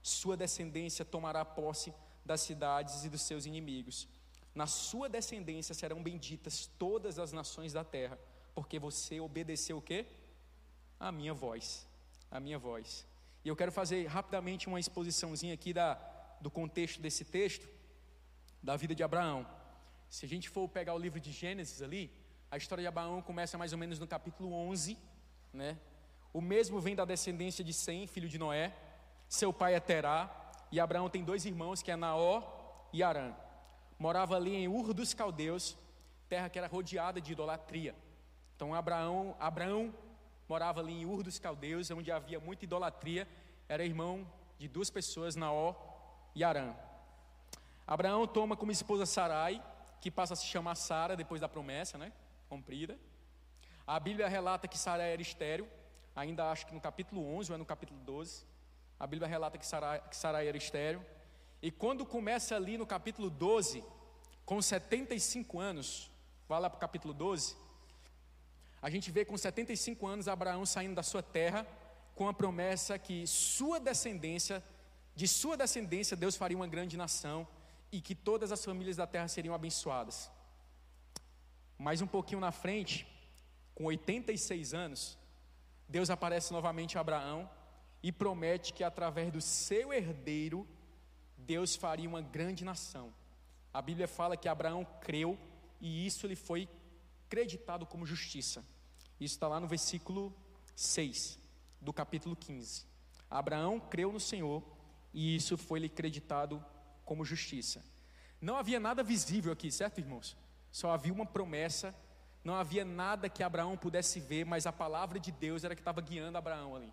Sua descendência tomará posse das cidades e dos seus inimigos. Na sua descendência serão benditas todas as nações da terra, porque você obedeceu o quê? A minha voz. A minha voz. E eu quero fazer rapidamente uma exposiçãozinha aqui da, do contexto desse texto, da vida de Abraão. Se a gente for pegar o livro de Gênesis ali, a história de Abraão começa mais ou menos no capítulo 11, né? O mesmo vem da descendência de Sem, filho de Noé. Seu pai é Terá, e Abraão tem dois irmãos, que é Naó e Arã. Morava ali em Ur dos Caldeus, terra que era rodeada de idolatria. Então Abraão, Abraão morava ali em Ur dos Caldeus, onde havia muita idolatria. Era irmão de duas pessoas, Naó e Arã. Abraão toma como esposa Sarai, que passa a se chamar Sara depois da promessa, né? Cumprida. A Bíblia relata que Sarai era estéril, ainda acho que no capítulo 11 ou é no capítulo 12. A Bíblia relata que Sarai, que Sarai era estéreo. E quando começa ali no capítulo 12, com 75 anos, vai lá para o capítulo 12, a gente vê com 75 anos Abraão saindo da sua terra, com a promessa que sua descendência, de sua descendência, Deus faria uma grande nação e que todas as famílias da terra seriam abençoadas. Mais um pouquinho na frente, com 86 anos, Deus aparece novamente a Abraão e promete que através do seu herdeiro, Deus faria uma grande nação. A Bíblia fala que Abraão creu e isso lhe foi creditado como justiça. Isso está lá no versículo 6 do capítulo 15. Abraão creu no Senhor e isso foi lhe creditado como justiça. Não havia nada visível aqui, certo, irmãos? Só havia uma promessa, não havia nada que Abraão pudesse ver, mas a palavra de Deus era que estava guiando Abraão ali.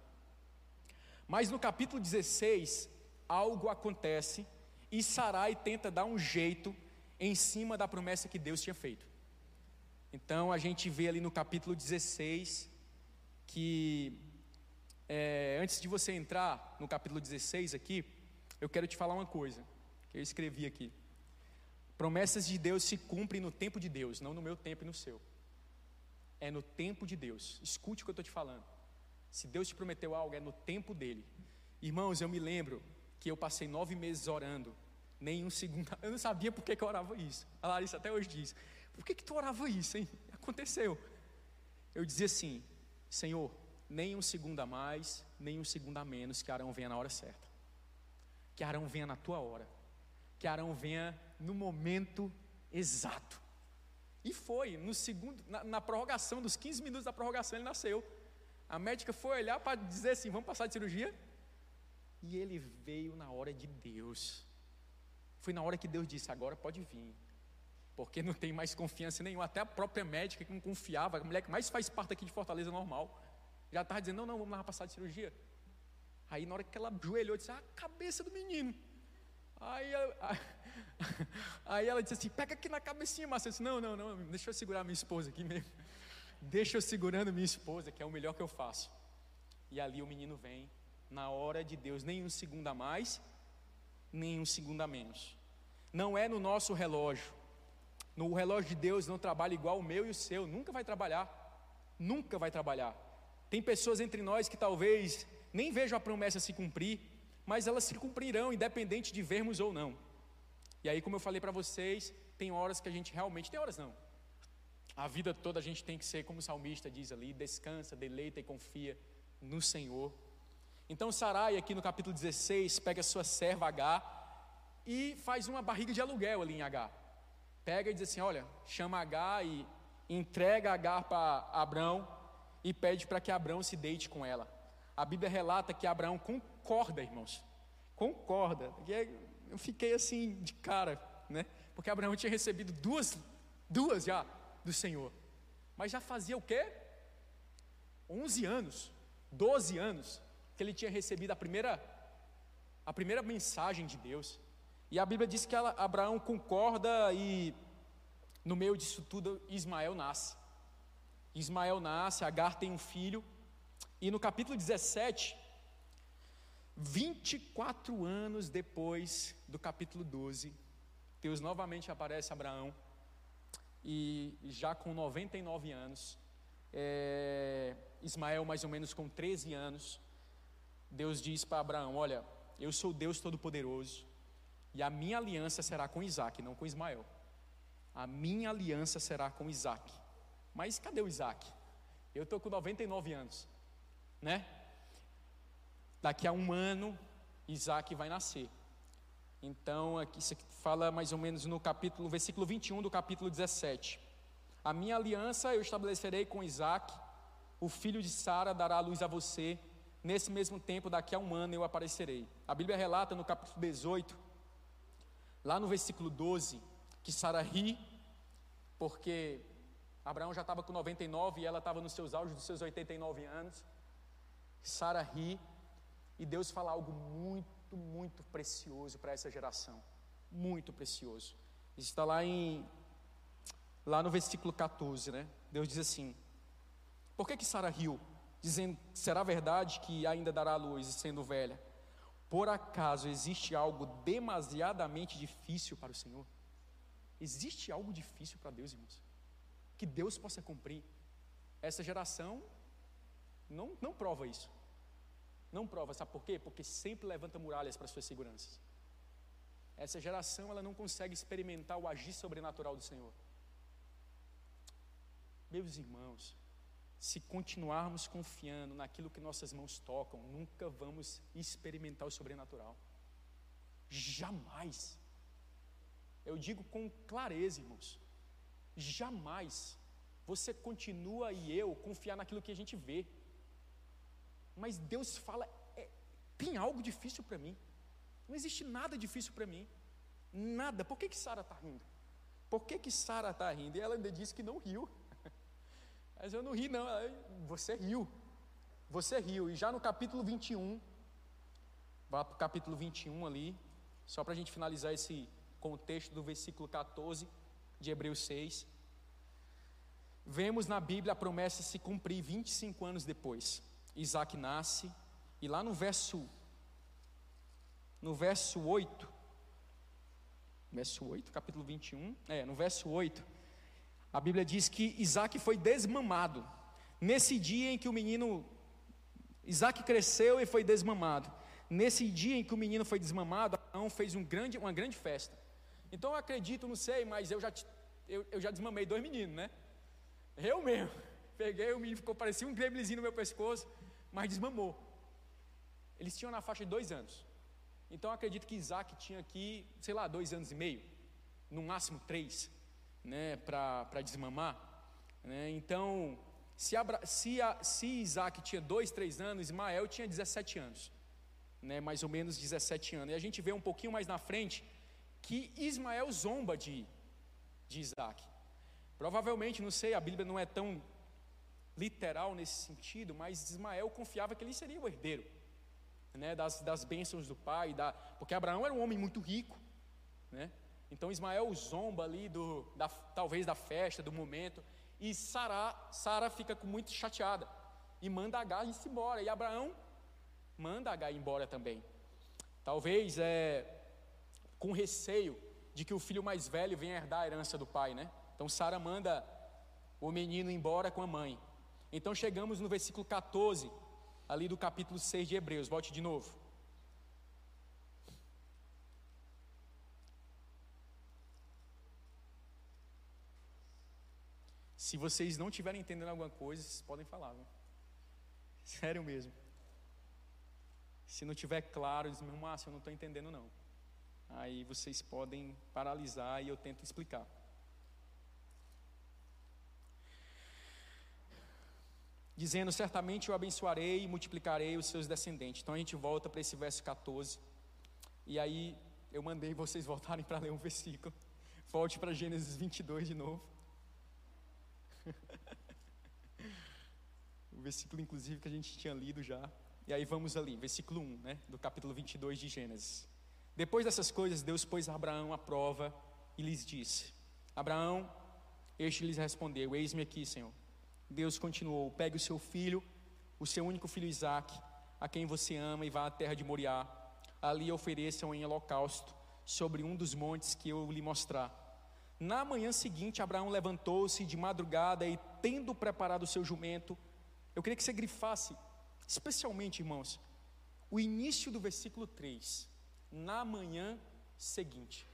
Mas no capítulo 16, algo acontece e Sarai tenta dar um jeito em cima da promessa que Deus tinha feito. Então a gente vê ali no capítulo 16 que é, antes de você entrar no capítulo 16 aqui, eu quero te falar uma coisa que eu escrevi aqui. Promessas de Deus se cumprem no tempo de Deus, não no meu tempo e no seu. É no tempo de Deus. Escute o que eu estou te falando. Se Deus te prometeu algo, é no tempo dele. Irmãos, eu me lembro que eu passei nove meses orando, nenhum segundo. Eu não sabia por que, que eu orava isso. A Larissa até hoje diz: Por que, que tu orava isso, hein? Aconteceu. Eu dizia assim: Senhor, nem um segundo a mais, nem um segundo a menos, que Arão venha na hora certa. Que Arão venha na tua hora. Que Arão venha no momento exato. E foi, no segundo, na, na prorrogação, dos 15 minutos da prorrogação, ele nasceu. A médica foi olhar para dizer assim: vamos passar de cirurgia? E ele veio na hora de Deus. Foi na hora que Deus disse: agora pode vir. Porque não tem mais confiança nenhuma. Até a própria médica que não confiava, a mulher que mais faz parte aqui de Fortaleza normal, já estava dizendo: não, não, vamos lá passar de cirurgia. Aí na hora que ela ajoelhou, disse: ah, a cabeça do menino. Aí, aí ela disse assim: pega aqui na cabecinha, Márcia. Eu disse: não, não, não, deixa eu segurar minha esposa aqui mesmo. Deixa eu segurando minha esposa, que é o melhor que eu faço. E ali o menino vem, na hora de Deus, nem um segundo a mais, nem um segundo a menos. Não é no nosso relógio. No relógio de Deus não trabalha igual o meu e o seu, nunca vai trabalhar. Nunca vai trabalhar. Tem pessoas entre nós que talvez nem vejam a promessa se cumprir, mas elas se cumprirão, independente de vermos ou não. E aí, como eu falei para vocês, tem horas que a gente realmente, tem horas não, a vida toda a gente tem que ser, como o salmista diz ali, descansa, deleita e confia no Senhor. Então Sarai, aqui no capítulo 16, pega sua serva H e faz uma barriga de aluguel ali em H. Pega e diz assim: Olha, chama H e entrega H para Abraão e pede para que Abraão se deite com ela. A Bíblia relata que Abraão concorda, irmãos. Concorda. Eu fiquei assim de cara, né? Porque Abraão tinha recebido duas, duas já do Senhor. Mas já fazia o quê? 11 anos, 12 anos que ele tinha recebido a primeira a primeira mensagem de Deus. E a Bíblia diz que ela, Abraão concorda e no meio disso tudo Ismael nasce. Ismael nasce, Agar tem um filho, e no capítulo 17, 24 anos depois do capítulo 12, Deus novamente aparece a Abraão e já com 99 anos, é, Ismael mais ou menos com 13 anos, Deus diz para Abraão: Olha, Eu sou Deus Todo-Poderoso, e a minha aliança será com Isaac, não com Ismael. A minha aliança será com Isaac. Mas cadê o Isaac? Eu estou com 99 anos, né? Daqui a um ano, Isaac vai nascer. Então, aqui isso fala mais ou menos no capítulo, versículo 21 do capítulo 17. A minha aliança eu estabelecerei com Isaac, o filho de Sara dará a luz a você, nesse mesmo tempo, daqui a um ano eu aparecerei. A Bíblia relata no capítulo 18, lá no versículo 12, que Sara ri, porque Abraão já estava com 99 e ela estava nos seus auges dos seus 89 anos. Sara ri, e Deus fala algo muito muito, muito precioso para essa geração. Muito precioso. Isso está lá em lá no versículo 14, né? Deus diz assim: Por que que Sara riu, dizendo: Será verdade que ainda dará luz sendo velha? Por acaso existe algo demasiadamente difícil para o Senhor? Existe algo difícil para Deus, irmãos? Que Deus possa cumprir. Essa geração não, não prova isso. Não prova, sabe por quê? Porque sempre levanta muralhas para suas seguranças. Essa geração ela não consegue experimentar o agir sobrenatural do Senhor. Meus irmãos, se continuarmos confiando naquilo que nossas mãos tocam, nunca vamos experimentar o sobrenatural. Jamais. Eu digo com clareza, irmãos. Jamais. Você continua e eu confiar naquilo que a gente vê. Mas Deus fala: é, tem algo difícil para mim. Não existe nada difícil para mim. Nada. Por que, que Sara está rindo? Por que, que Sara está rindo? E ela ainda disse que não riu. Mas eu não ri, não. Você riu. Você riu. E já no capítulo 21, vá para o capítulo 21 ali, só para a gente finalizar esse contexto do versículo 14 de Hebreus 6. Vemos na Bíblia a promessa se cumprir 25 anos depois. Isaac nasce, e lá no verso, no verso 8, verso 8, capítulo 21, é, no verso 8, a Bíblia diz que Isaac foi desmamado. Nesse dia em que o menino, Isaac cresceu e foi desmamado. Nesse dia em que o menino foi desmamado, Abraão fez um grande, uma grande festa. Então eu acredito, não sei, mas eu já, eu, eu já desmamei dois meninos, né? Eu mesmo. Peguei, o menino ficou parecia um gremlinzinho no meu pescoço mas desmamou. Eles tinham na faixa de dois anos. Então eu acredito que Isaac tinha aqui, sei lá, dois anos e meio, no máximo três, né, para desmamar. Né? Então, se, Abra, se, a, se Isaac tinha dois, três anos, Ismael tinha 17 anos, né, mais ou menos 17 anos. E a gente vê um pouquinho mais na frente que Ismael zomba de, de Isaac. Provavelmente, não sei, a Bíblia não é tão literal nesse sentido, mas Ismael confiava que ele seria o herdeiro né, das, das bênçãos do pai, da, porque Abraão era um homem muito rico. Né? Então Ismael zomba ali do, da, talvez da festa, do momento, e Sara, Sara fica muito chateada e manda Agar ir embora. E Abraão manda Agar embora também. Talvez é, com receio de que o filho mais velho venha herdar a herança do pai, né? Então Sara manda o menino embora com a mãe. Então chegamos no versículo 14, ali do capítulo 6 de Hebreus. Volte de novo. Se vocês não estiverem entendendo alguma coisa, vocês podem falar. Viu? Sério mesmo. Se não tiver claro, diz, meu Márcio, eu não estou entendendo não. Aí vocês podem paralisar e eu tento explicar. dizendo: Certamente eu abençoarei e multiplicarei os seus descendentes. Então a gente volta para esse verso 14. E aí eu mandei vocês voltarem para ler um versículo. Volte para Gênesis 22 de novo. o versículo, inclusive, que a gente tinha lido já. E aí vamos ali, versículo 1, né, do capítulo 22 de Gênesis. Depois dessas coisas, Deus pôs a Abraão à prova e lhes disse: Abraão, este lhes respondeu: Eis-me aqui, Senhor. Deus continuou: Pegue o seu filho, o seu único filho Isaque, a quem você ama, e vá à terra de Moriá. Ali ofereçam em holocausto sobre um dos montes que eu lhe mostrar. Na manhã seguinte, Abraão levantou-se de madrugada e, tendo preparado o seu jumento, eu queria que você grifasse, especialmente, irmãos, o início do versículo 3. Na manhã seguinte.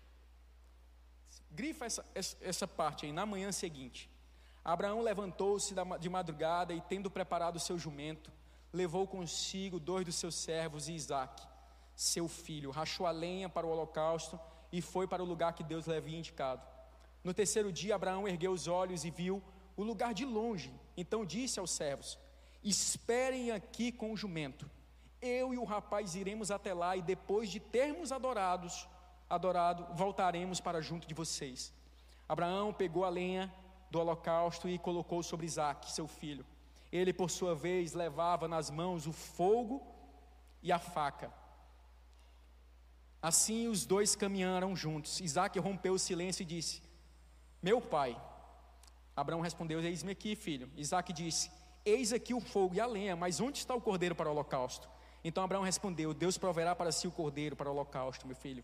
Grifa essa, essa, parte aí, na manhã seguinte. Abraão levantou-se de madrugada e, tendo preparado o seu jumento, levou consigo dois dos seus servos e Isaque, seu filho, rachou a lenha para o holocausto e foi para o lugar que Deus lhe havia indicado. No terceiro dia, Abraão ergueu os olhos e viu o lugar de longe. Então disse aos servos: Esperem aqui com o jumento. Eu e o rapaz iremos até lá e depois de termos adorados, adorado, voltaremos para junto de vocês. Abraão pegou a lenha do holocausto e colocou sobre Isaque, seu filho. Ele, por sua vez, levava nas mãos o fogo e a faca. Assim os dois caminharam juntos. Isaac rompeu o silêncio e disse: Meu pai. Abraão respondeu: Eis-me aqui, filho. Isaac disse: Eis aqui o fogo e a lenha, mas onde está o cordeiro para o holocausto? Então Abraão respondeu: Deus proverá para si o cordeiro para o holocausto, meu filho.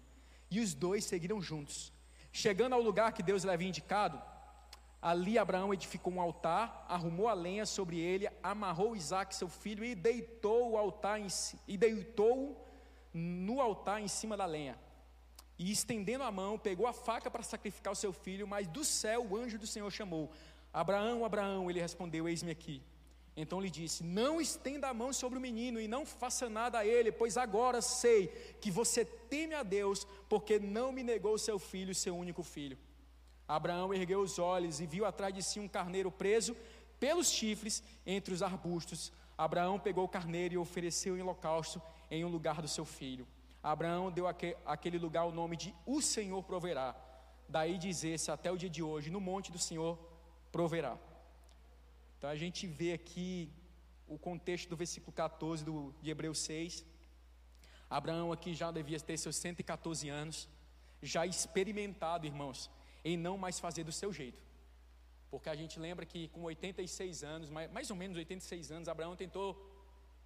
E os dois seguiram juntos. Chegando ao lugar que Deus lhe havia indicado, Ali Abraão edificou um altar, arrumou a lenha sobre ele, amarrou Isaac, seu filho, e deitou o altar em, e deitou no altar em cima da lenha. E estendendo a mão, pegou a faca para sacrificar o seu filho, mas do céu o anjo do Senhor chamou: Abraão, Abraão, ele respondeu: Eis-me aqui. Então lhe disse: Não estenda a mão sobre o menino e não faça nada a ele, pois agora sei que você teme a Deus, porque não me negou seu filho, seu único filho. Abraão ergueu os olhos e viu atrás de si um carneiro preso pelos chifres entre os arbustos. Abraão pegou o carneiro e ofereceu em holocausto em um lugar do seu filho. Abraão deu aquele lugar o nome de O Senhor proverá. Daí dizer-se até o dia de hoje: No monte do Senhor proverá. Então a gente vê aqui o contexto do versículo 14 do, de Hebreus 6. Abraão aqui já devia ter seus 114 anos, já experimentado, irmãos, em não mais fazer do seu jeito. Porque a gente lembra que com 86 anos, mais ou menos 86 anos, Abraão tentou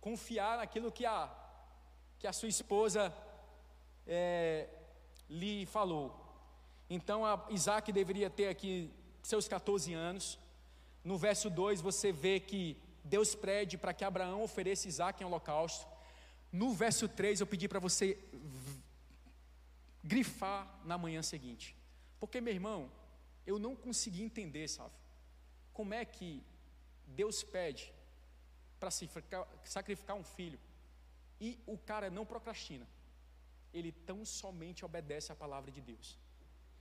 confiar naquilo que a, que a sua esposa é, lhe falou. Então Isaac deveria ter aqui seus 14 anos. No verso 2 você vê que Deus pede para que Abraão ofereça Isaac em holocausto. No verso 3 eu pedi para você grifar na manhã seguinte. Porque, meu irmão, eu não consegui entender, sabe? Como é que Deus pede para sacrificar um filho e o cara não procrastina. Ele tão somente obedece à palavra de Deus.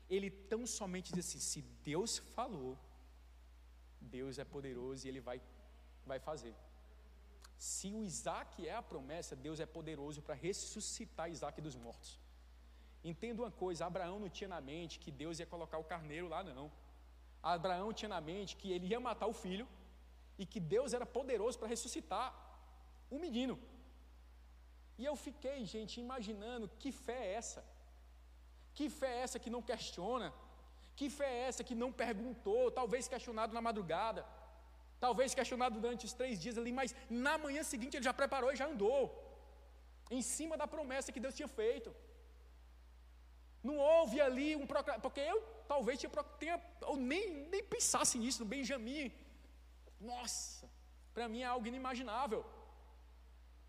Ele tão somente diz assim: se Deus falou, Deus é poderoso e ele vai, vai fazer. Se o Isaac é a promessa, Deus é poderoso para ressuscitar Isaac dos mortos. Entenda uma coisa: Abraão não tinha na mente que Deus ia colocar o carneiro lá, não. Abraão tinha na mente que ele ia matar o filho e que Deus era poderoso para ressuscitar o menino. E eu fiquei, gente, imaginando que fé é essa? Que fé é essa que não questiona? Que fé é essa que não perguntou? Talvez questionado na madrugada, talvez questionado durante os três dias ali, mas na manhã seguinte ele já preparou e já andou, em cima da promessa que Deus tinha feito. Não houve ali um porque eu talvez tenha, eu nem, nem pensasse nisso, no Benjamin. Nossa, para mim é algo inimaginável.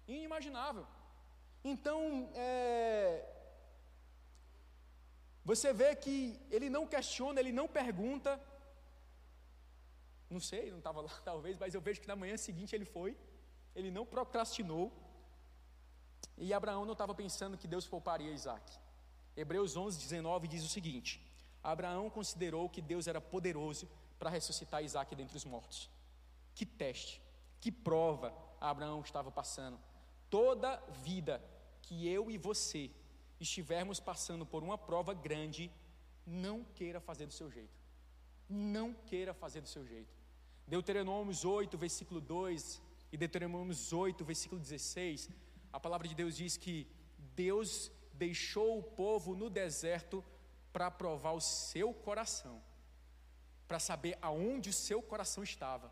Inimaginável. Então, é, você vê que ele não questiona, ele não pergunta. Não sei, não estava lá talvez, mas eu vejo que na manhã seguinte ele foi. Ele não procrastinou. E Abraão não estava pensando que Deus pouparia Isaac. Hebreus 11, 19 diz o seguinte: Abraão considerou que Deus era poderoso para ressuscitar Isaac dentre os mortos. Que teste, que prova Abraão estava passando. Toda vida que eu e você estivermos passando por uma prova grande, não queira fazer do seu jeito. Não queira fazer do seu jeito. Deuteronômios 8, versículo 2 e Deuteronômios 8, versículo 16, a palavra de Deus diz que Deus deixou o povo no deserto para provar o seu coração, para saber aonde o seu coração estava.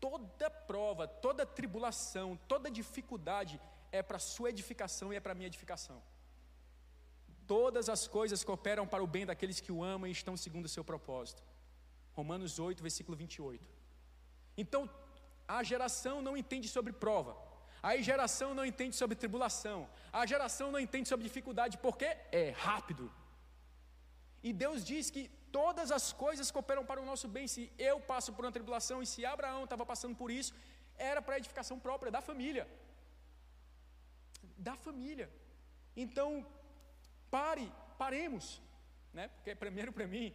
Toda prova, toda tribulação, toda dificuldade é para sua edificação e é para minha edificação. Todas as coisas cooperam para o bem daqueles que o amam e estão segundo o seu propósito. Romanos 8, versículo 28. Então, a geração não entende sobre prova. A geração não entende sobre tribulação. A geração não entende sobre dificuldade porque é rápido. E Deus diz que todas as coisas cooperam para o nosso bem. Se eu passo por uma tribulação e se Abraão estava passando por isso, era para a edificação própria da família. Da família. Então, pare, paremos, né? Porque primeiro para mim,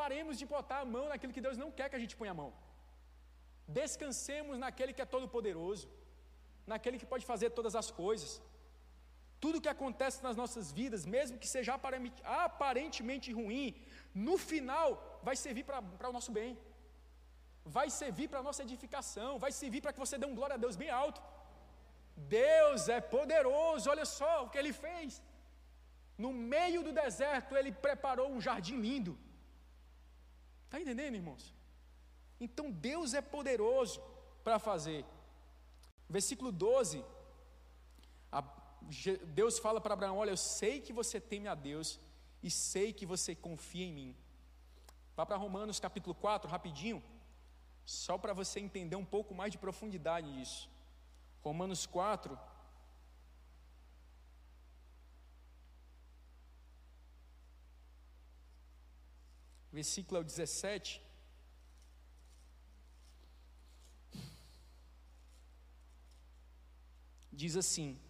paremos de botar a mão naquilo que Deus não quer que a gente ponha a mão. Descansemos naquele que é todo poderoso naquele que pode fazer todas as coisas. Tudo que acontece nas nossas vidas, mesmo que seja aparentemente ruim, no final vai servir para o nosso bem, vai servir para a nossa edificação, vai servir para que você dê um glória a Deus bem alto. Deus é poderoso, olha só o que ele fez. No meio do deserto, ele preparou um jardim lindo. Está entendendo, irmãos? Então Deus é poderoso para fazer. Versículo 12, a, Deus fala para Abraão: Olha, eu sei que você teme a Deus e sei que você confia em mim. Vá para Romanos capítulo 4, rapidinho, só para você entender um pouco mais de profundidade nisso. Romanos 4. Versículo 17. diz assim: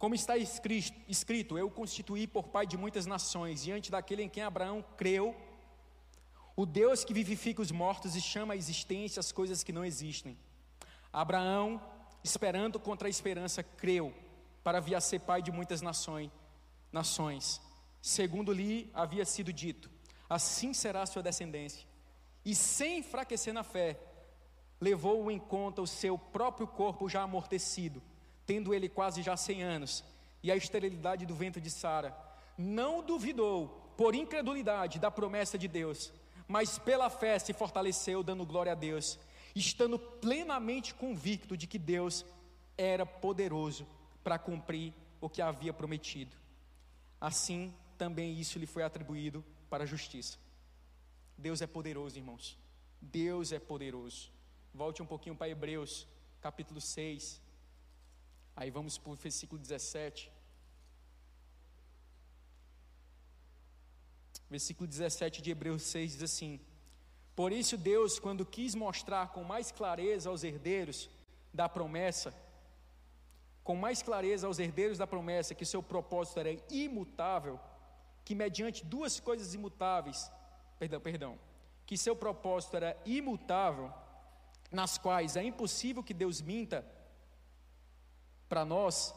Como está escrito, eu constituí por pai de muitas nações, diante daquele em quem Abraão creu, o Deus que vivifica os mortos e chama à existência as coisas que não existem. Abraão, esperando contra a esperança, creu para vir a ser pai de muitas nações, nações. Segundo lhe havia sido dito, assim será a sua descendência. E sem enfraquecer na fé, levou em conta o seu próprio corpo já amortecido, tendo ele quase já cem anos, e a esterilidade do ventre de Sara. Não duvidou, por incredulidade, da promessa de Deus, mas pela fé se fortaleceu, dando glória a Deus, estando plenamente convicto de que Deus era poderoso para cumprir o que havia prometido. Assim, também isso lhe foi atribuído para a justiça. Deus é poderoso, irmãos. Deus é poderoso. Volte um pouquinho para Hebreus, capítulo 6. Aí vamos para o versículo 17. Versículo 17 de Hebreus 6 diz assim: Por isso Deus, quando quis mostrar com mais clareza aos herdeiros da promessa, com mais clareza aos herdeiros da promessa que seu propósito era imutável, que mediante duas coisas imutáveis, perdão, perdão, que seu propósito era imutável, nas quais é impossível que Deus minta para nós.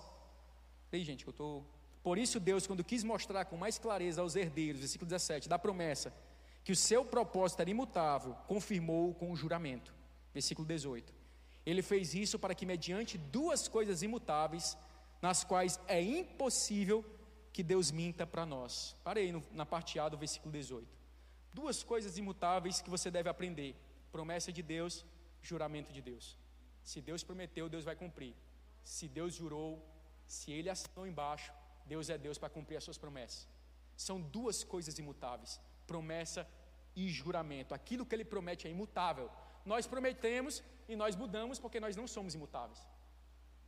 Ei, gente, eu estou. Por isso, Deus, quando quis mostrar com mais clareza aos herdeiros, versículo 17, da promessa, que o seu propósito era imutável, confirmou com o juramento. Versículo 18. Ele fez isso para que, mediante duas coisas imutáveis, nas quais é impossível que Deus minta para nós. Parei na parte A do versículo 18. Duas coisas imutáveis que você deve aprender: promessa de Deus juramento de Deus. Se Deus prometeu, Deus vai cumprir. Se Deus jurou, se Ele assinou embaixo, Deus é Deus para cumprir as suas promessas. São duas coisas imutáveis: promessa e juramento. Aquilo que Ele promete é imutável. Nós prometemos e nós mudamos porque nós não somos imutáveis.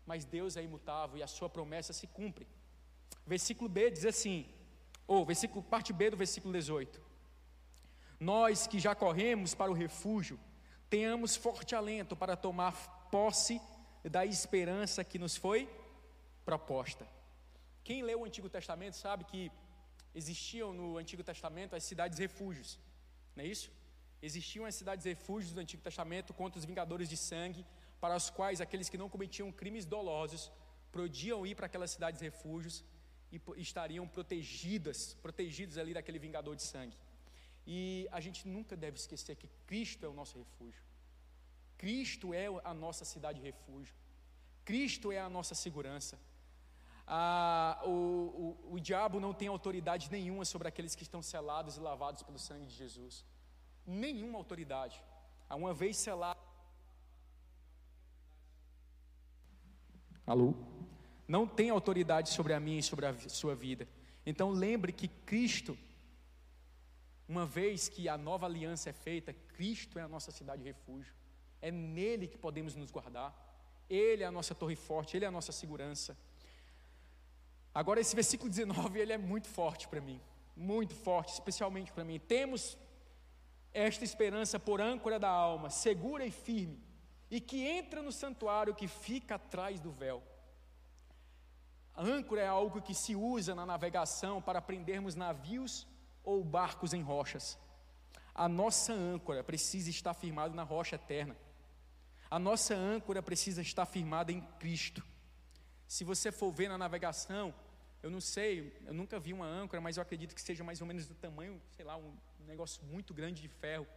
Mas Deus é imutável e a sua promessa se cumpre. Versículo B diz assim, ou versículo, parte B do versículo 18. Nós que já corremos para o refúgio, tenhamos forte alento para tomar posse da esperança que nos foi proposta. Quem leu o Antigo Testamento sabe que existiam no Antigo Testamento as cidades refúgios, não é isso? Existiam as cidades refúgios do Antigo Testamento contra os vingadores de sangue, para os quais aqueles que não cometiam crimes dolosos podiam ir para aquelas cidades refúgios e estariam protegidas, protegidos ali daquele vingador de sangue. E a gente nunca deve esquecer que Cristo é o nosso refúgio. Cristo é a nossa cidade de refúgio. Cristo é a nossa segurança. Ah, o, o, o diabo não tem autoridade nenhuma sobre aqueles que estão selados e lavados pelo sangue de Jesus. Nenhuma autoridade. Uma vez selado. Alô? Não tem autoridade sobre a minha e sobre a sua vida. Então lembre que Cristo uma vez que a nova aliança é feita, Cristo é a nossa cidade de refúgio. É nele que podemos nos guardar. Ele é a nossa torre forte, Ele é a nossa segurança. Agora, esse versículo 19, ele é muito forte para mim, muito forte, especialmente para mim. Temos esta esperança por âncora da alma, segura e firme, e que entra no santuário que fica atrás do véu. A âncora é algo que se usa na navegação para prendermos navios ou barcos em rochas. A nossa âncora precisa estar firmada na rocha eterna. A nossa âncora precisa estar firmada em Cristo. Se você for ver na navegação, eu não sei, eu nunca vi uma âncora, mas eu acredito que seja mais ou menos do tamanho, sei lá, um negócio muito grande de ferro.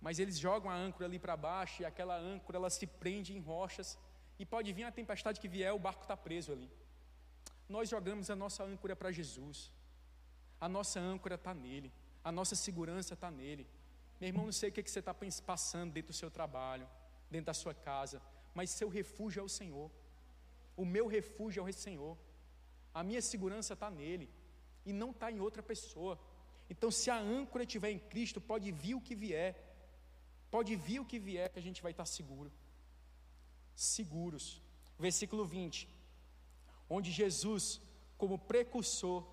Mas eles jogam a âncora ali para baixo e aquela âncora ela se prende em rochas e pode vir a tempestade que vier, o barco está preso ali. Nós jogamos a nossa âncora para Jesus. A nossa âncora está nele. A nossa segurança está nele. Meu irmão, não sei o que, que você está passando dentro do seu trabalho, dentro da sua casa, mas seu refúgio é o Senhor. O meu refúgio é o Senhor. A minha segurança está nele e não está em outra pessoa. Então, se a âncora estiver em Cristo, pode vir o que vier, pode vir o que vier, que a gente vai estar seguro. Seguros. Versículo 20: onde Jesus, como precursor,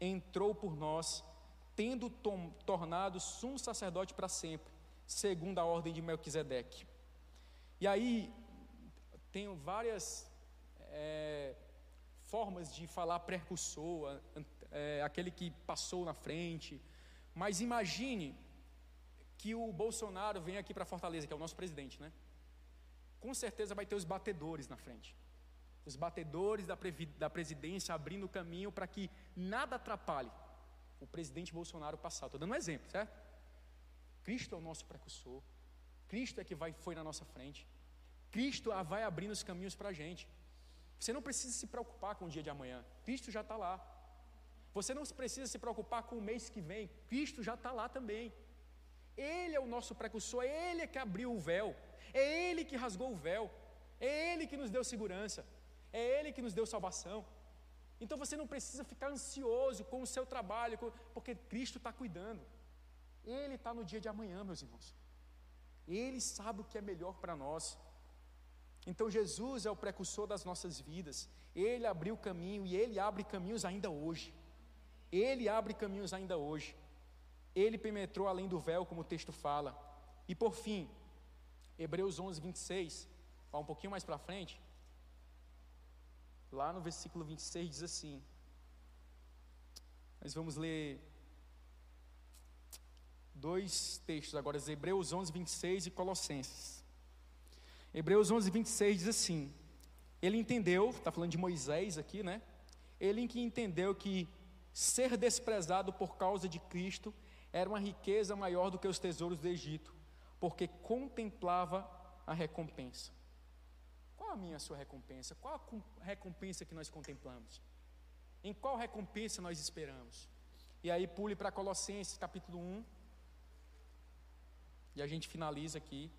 entrou por nós tendo tornado sumo sacerdote para sempre, segundo a ordem de Melquisedeque. E aí, tenho várias é, formas de falar precursor, é, aquele que passou na frente, mas imagine que o Bolsonaro vem aqui para Fortaleza, que é o nosso presidente, né? Com certeza vai ter os batedores na frente. Os batedores da, da presidência abrindo o caminho para que nada atrapalhe o presidente Bolsonaro passar. Estou dando um exemplo, certo? Cristo é o nosso precursor. Cristo é que vai, foi na nossa frente. Cristo vai abrindo os caminhos para a gente. Você não precisa se preocupar com o dia de amanhã. Cristo já está lá. Você não precisa se preocupar com o mês que vem. Cristo já está lá também. Ele é o nosso precursor, é Ele que abriu o véu, é Ele que rasgou o véu, é Ele que nos deu segurança, é Ele que nos deu salvação. Então você não precisa ficar ansioso com o seu trabalho, porque Cristo está cuidando. Ele está no dia de amanhã, meus irmãos. Ele sabe o que é melhor para nós. Então Jesus é o precursor das nossas vidas. Ele abriu caminho e ele abre caminhos ainda hoje. Ele abre caminhos ainda hoje. Ele penetrou além do véu, como o texto fala. E por fim, Hebreus 11, 26, vai um pouquinho mais para frente, Lá no versículo 26 diz assim. Nós vamos ler dois textos agora, Hebreus 11, 26 e Colossenses. Hebreus 11, 26 diz assim: Ele entendeu, está falando de Moisés aqui, né? Ele que entendeu que ser desprezado por causa de Cristo era uma riqueza maior do que os tesouros do Egito, porque contemplava a recompensa a minha a sua recompensa? Qual a recompensa que nós contemplamos? Em qual recompensa nós esperamos? E aí pule para Colossenses capítulo 1. E a gente finaliza aqui.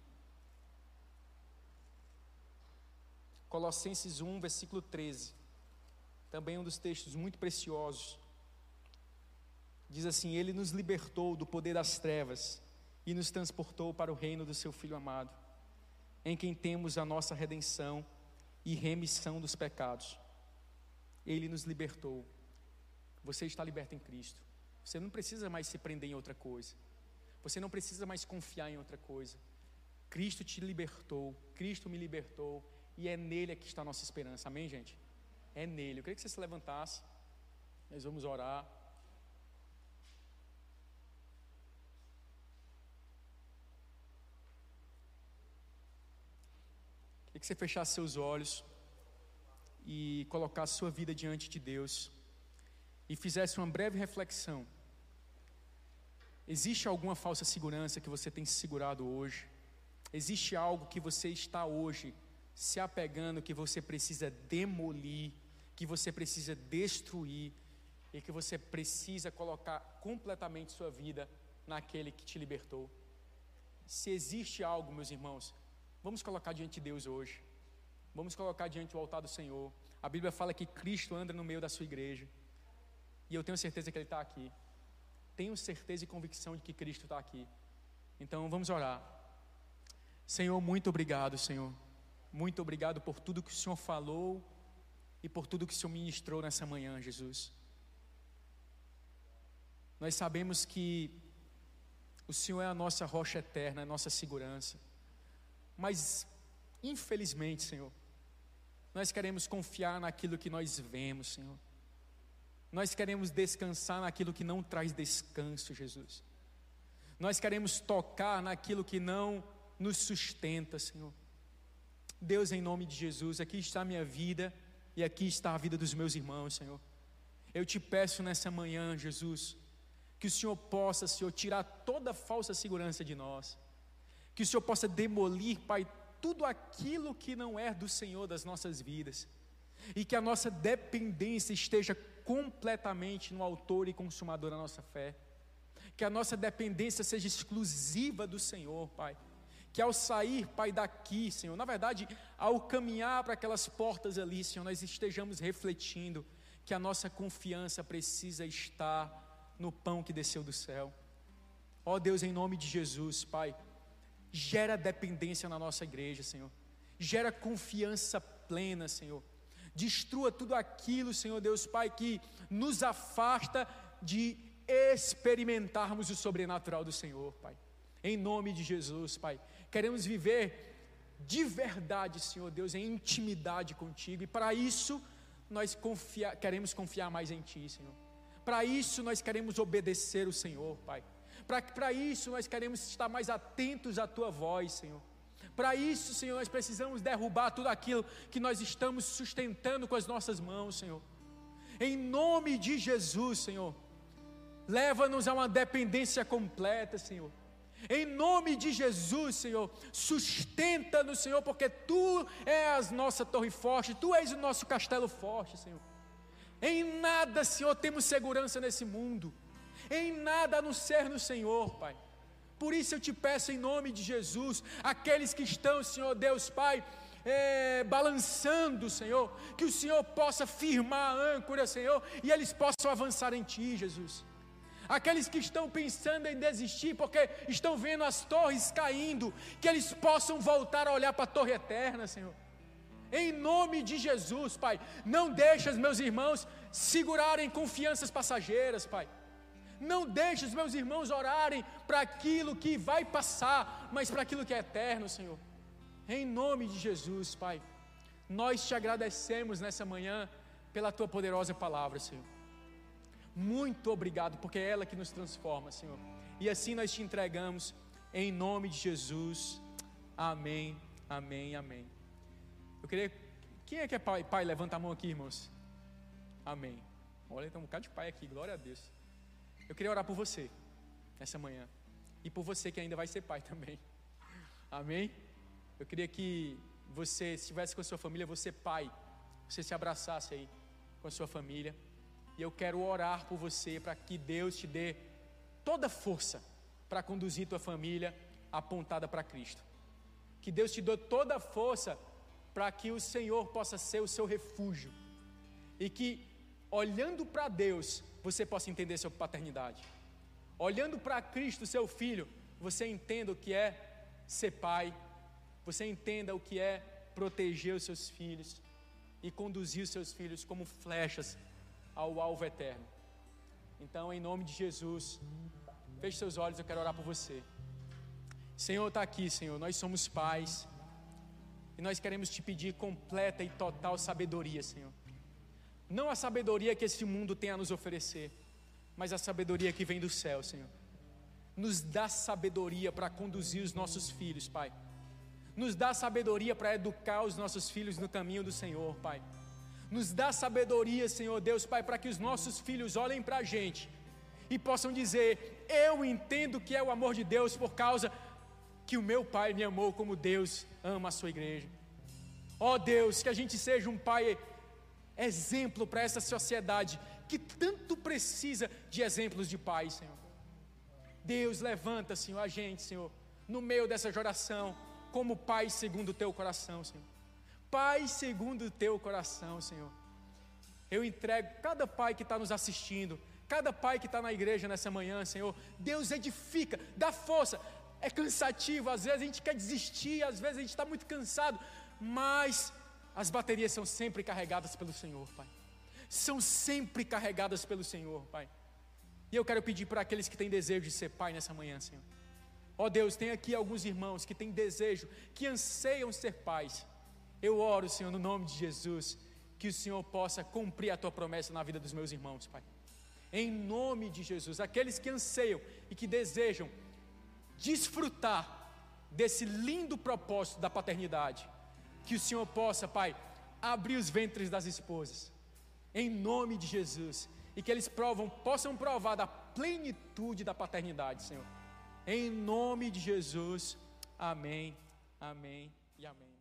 Colossenses 1, versículo 13. Também um dos textos muito preciosos. Diz assim: Ele nos libertou do poder das trevas e nos transportou para o reino do seu Filho amado em quem temos a nossa redenção e remissão dos pecados. Ele nos libertou. Você está liberto em Cristo. Você não precisa mais se prender em outra coisa. Você não precisa mais confiar em outra coisa. Cristo te libertou, Cristo me libertou, e é nele que está a nossa esperança. Amém, gente? É nele. Eu queria que você se levantasse. Nós vamos orar. Queria que você fechasse seus olhos e colocasse sua vida diante de Deus e fizesse uma breve reflexão. Existe alguma falsa segurança que você tem se segurado hoje? Existe algo que você está hoje se apegando que você precisa demolir, que você precisa destruir e que você precisa colocar completamente sua vida naquele que te libertou? Se existe algo, meus irmãos, Vamos colocar diante de Deus hoje. Vamos colocar diante do altar do Senhor. A Bíblia fala que Cristo anda no meio da sua igreja. E eu tenho certeza que Ele está aqui. Tenho certeza e convicção de que Cristo está aqui. Então vamos orar. Senhor, muito obrigado, Senhor. Muito obrigado por tudo que o Senhor falou e por tudo que o Senhor ministrou nessa manhã, Jesus. Nós sabemos que o Senhor é a nossa rocha eterna, a nossa segurança. Mas, infelizmente, Senhor, nós queremos confiar naquilo que nós vemos, Senhor. Nós queremos descansar naquilo que não traz descanso, Jesus. Nós queremos tocar naquilo que não nos sustenta, Senhor. Deus, em nome de Jesus, aqui está a minha vida e aqui está a vida dos meus irmãos, Senhor. Eu te peço nessa manhã, Jesus, que o Senhor possa, Senhor, tirar toda falsa segurança de nós. Que o Senhor possa demolir, Pai, tudo aquilo que não é do Senhor das nossas vidas. E que a nossa dependência esteja completamente no autor e consumador da nossa fé. Que a nossa dependência seja exclusiva do Senhor, Pai que ao sair, Pai, daqui, Senhor, na verdade, ao caminhar para aquelas portas ali, Senhor, nós estejamos refletindo que a nossa confiança precisa estar no pão que desceu do céu. Ó Deus, em nome de Jesus, Pai, gera dependência na nossa igreja, Senhor, gera confiança plena, Senhor. Destrua tudo aquilo, Senhor Deus, Pai, que nos afasta de experimentarmos o sobrenatural do Senhor, Pai. Em nome de Jesus, Pai queremos viver de verdade, Senhor Deus, em intimidade contigo, e para isso nós confia, queremos confiar mais em Ti, Senhor. Para isso nós queremos obedecer o Senhor, Pai. Para isso nós queremos estar mais atentos à Tua voz, Senhor. Para isso, Senhor, nós precisamos derrubar tudo aquilo que nós estamos sustentando com as nossas mãos, Senhor. Em nome de Jesus, Senhor. Leva-nos a uma dependência completa, Senhor em nome de Jesus, Senhor, sustenta-nos, Senhor, porque Tu és a nossa torre forte, Tu és o nosso castelo forte, Senhor. Em nada, Senhor, temos segurança nesse mundo, em nada a não ser no Senhor, Pai. Por isso eu te peço em nome de Jesus, aqueles que estão, Senhor Deus Pai, é, balançando, Senhor, que o Senhor possa firmar a âncora, Senhor, e eles possam avançar em Ti, Jesus aqueles que estão pensando em desistir porque estão vendo as torres caindo, que eles possam voltar a olhar para a torre eterna, Senhor. Em nome de Jesus, Pai, não deixe os meus irmãos segurarem confianças passageiras, Pai. Não deixe os meus irmãos orarem para aquilo que vai passar, mas para aquilo que é eterno, Senhor. Em nome de Jesus, Pai, nós te agradecemos nessa manhã pela tua poderosa palavra, Senhor. Muito obrigado, porque é ela que nos transforma, Senhor. E assim nós te entregamos, em nome de Jesus. Amém, amém, amém. Eu queria. Quem é que é pai? Pai, levanta a mão aqui, irmãos. Amém. Olha, tem um bocado de pai aqui, glória a Deus. Eu queria orar por você, essa manhã. E por você que ainda vai ser pai também. Amém? Eu queria que você, se estivesse com a sua família, você pai, você se abraçasse aí com a sua família. E eu quero orar por você para que Deus te dê toda força para conduzir tua família apontada para Cristo. Que Deus te dê toda a força para que o Senhor possa ser o seu refúgio. E que, olhando para Deus, você possa entender sua paternidade. Olhando para Cristo, seu filho, você entenda o que é ser pai. Você entenda o que é proteger os seus filhos e conduzir os seus filhos como flechas ao alvo eterno. Então, em nome de Jesus, feche seus olhos, eu quero orar por você. Senhor, está aqui, Senhor, nós somos pais e nós queremos te pedir completa e total sabedoria, Senhor. Não a sabedoria que esse mundo tem a nos oferecer, mas a sabedoria que vem do céu, Senhor. Nos dá sabedoria para conduzir os nossos filhos, Pai. Nos dá sabedoria para educar os nossos filhos no caminho do Senhor, Pai. Nos dá sabedoria, Senhor Deus, Pai, para que os nossos filhos olhem para a gente e possam dizer: Eu entendo que é o amor de Deus por causa que o meu Pai me amou como Deus ama a sua igreja. Ó oh, Deus, que a gente seja um Pai exemplo para essa sociedade que tanto precisa de exemplos de pais, Senhor. Deus, levanta, Senhor, a gente, Senhor, no meio dessa oração, como Pai segundo o teu coração, Senhor. Pai segundo o teu coração, Senhor. Eu entrego cada pai que está nos assistindo, cada pai que está na igreja nessa manhã, Senhor. Deus edifica, dá força. É cansativo, às vezes a gente quer desistir, às vezes a gente está muito cansado, mas as baterias são sempre carregadas pelo Senhor, Pai. São sempre carregadas pelo Senhor, Pai. E eu quero pedir para aqueles que têm desejo de ser pai nessa manhã, Senhor. Ó oh Deus, tem aqui alguns irmãos que têm desejo, que anseiam ser pais. Eu oro, Senhor, no nome de Jesus, que o Senhor possa cumprir a tua promessa na vida dos meus irmãos, Pai. Em nome de Jesus, aqueles que anseiam e que desejam desfrutar desse lindo propósito da paternidade, que o Senhor possa, Pai, abrir os ventres das esposas, em nome de Jesus, e que eles provam, possam provar da plenitude da paternidade, Senhor. Em nome de Jesus. Amém. Amém e amém,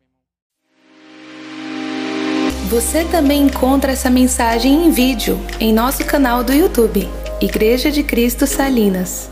Você também encontra essa mensagem em vídeo em nosso canal do YouTube, Igreja de Cristo Salinas.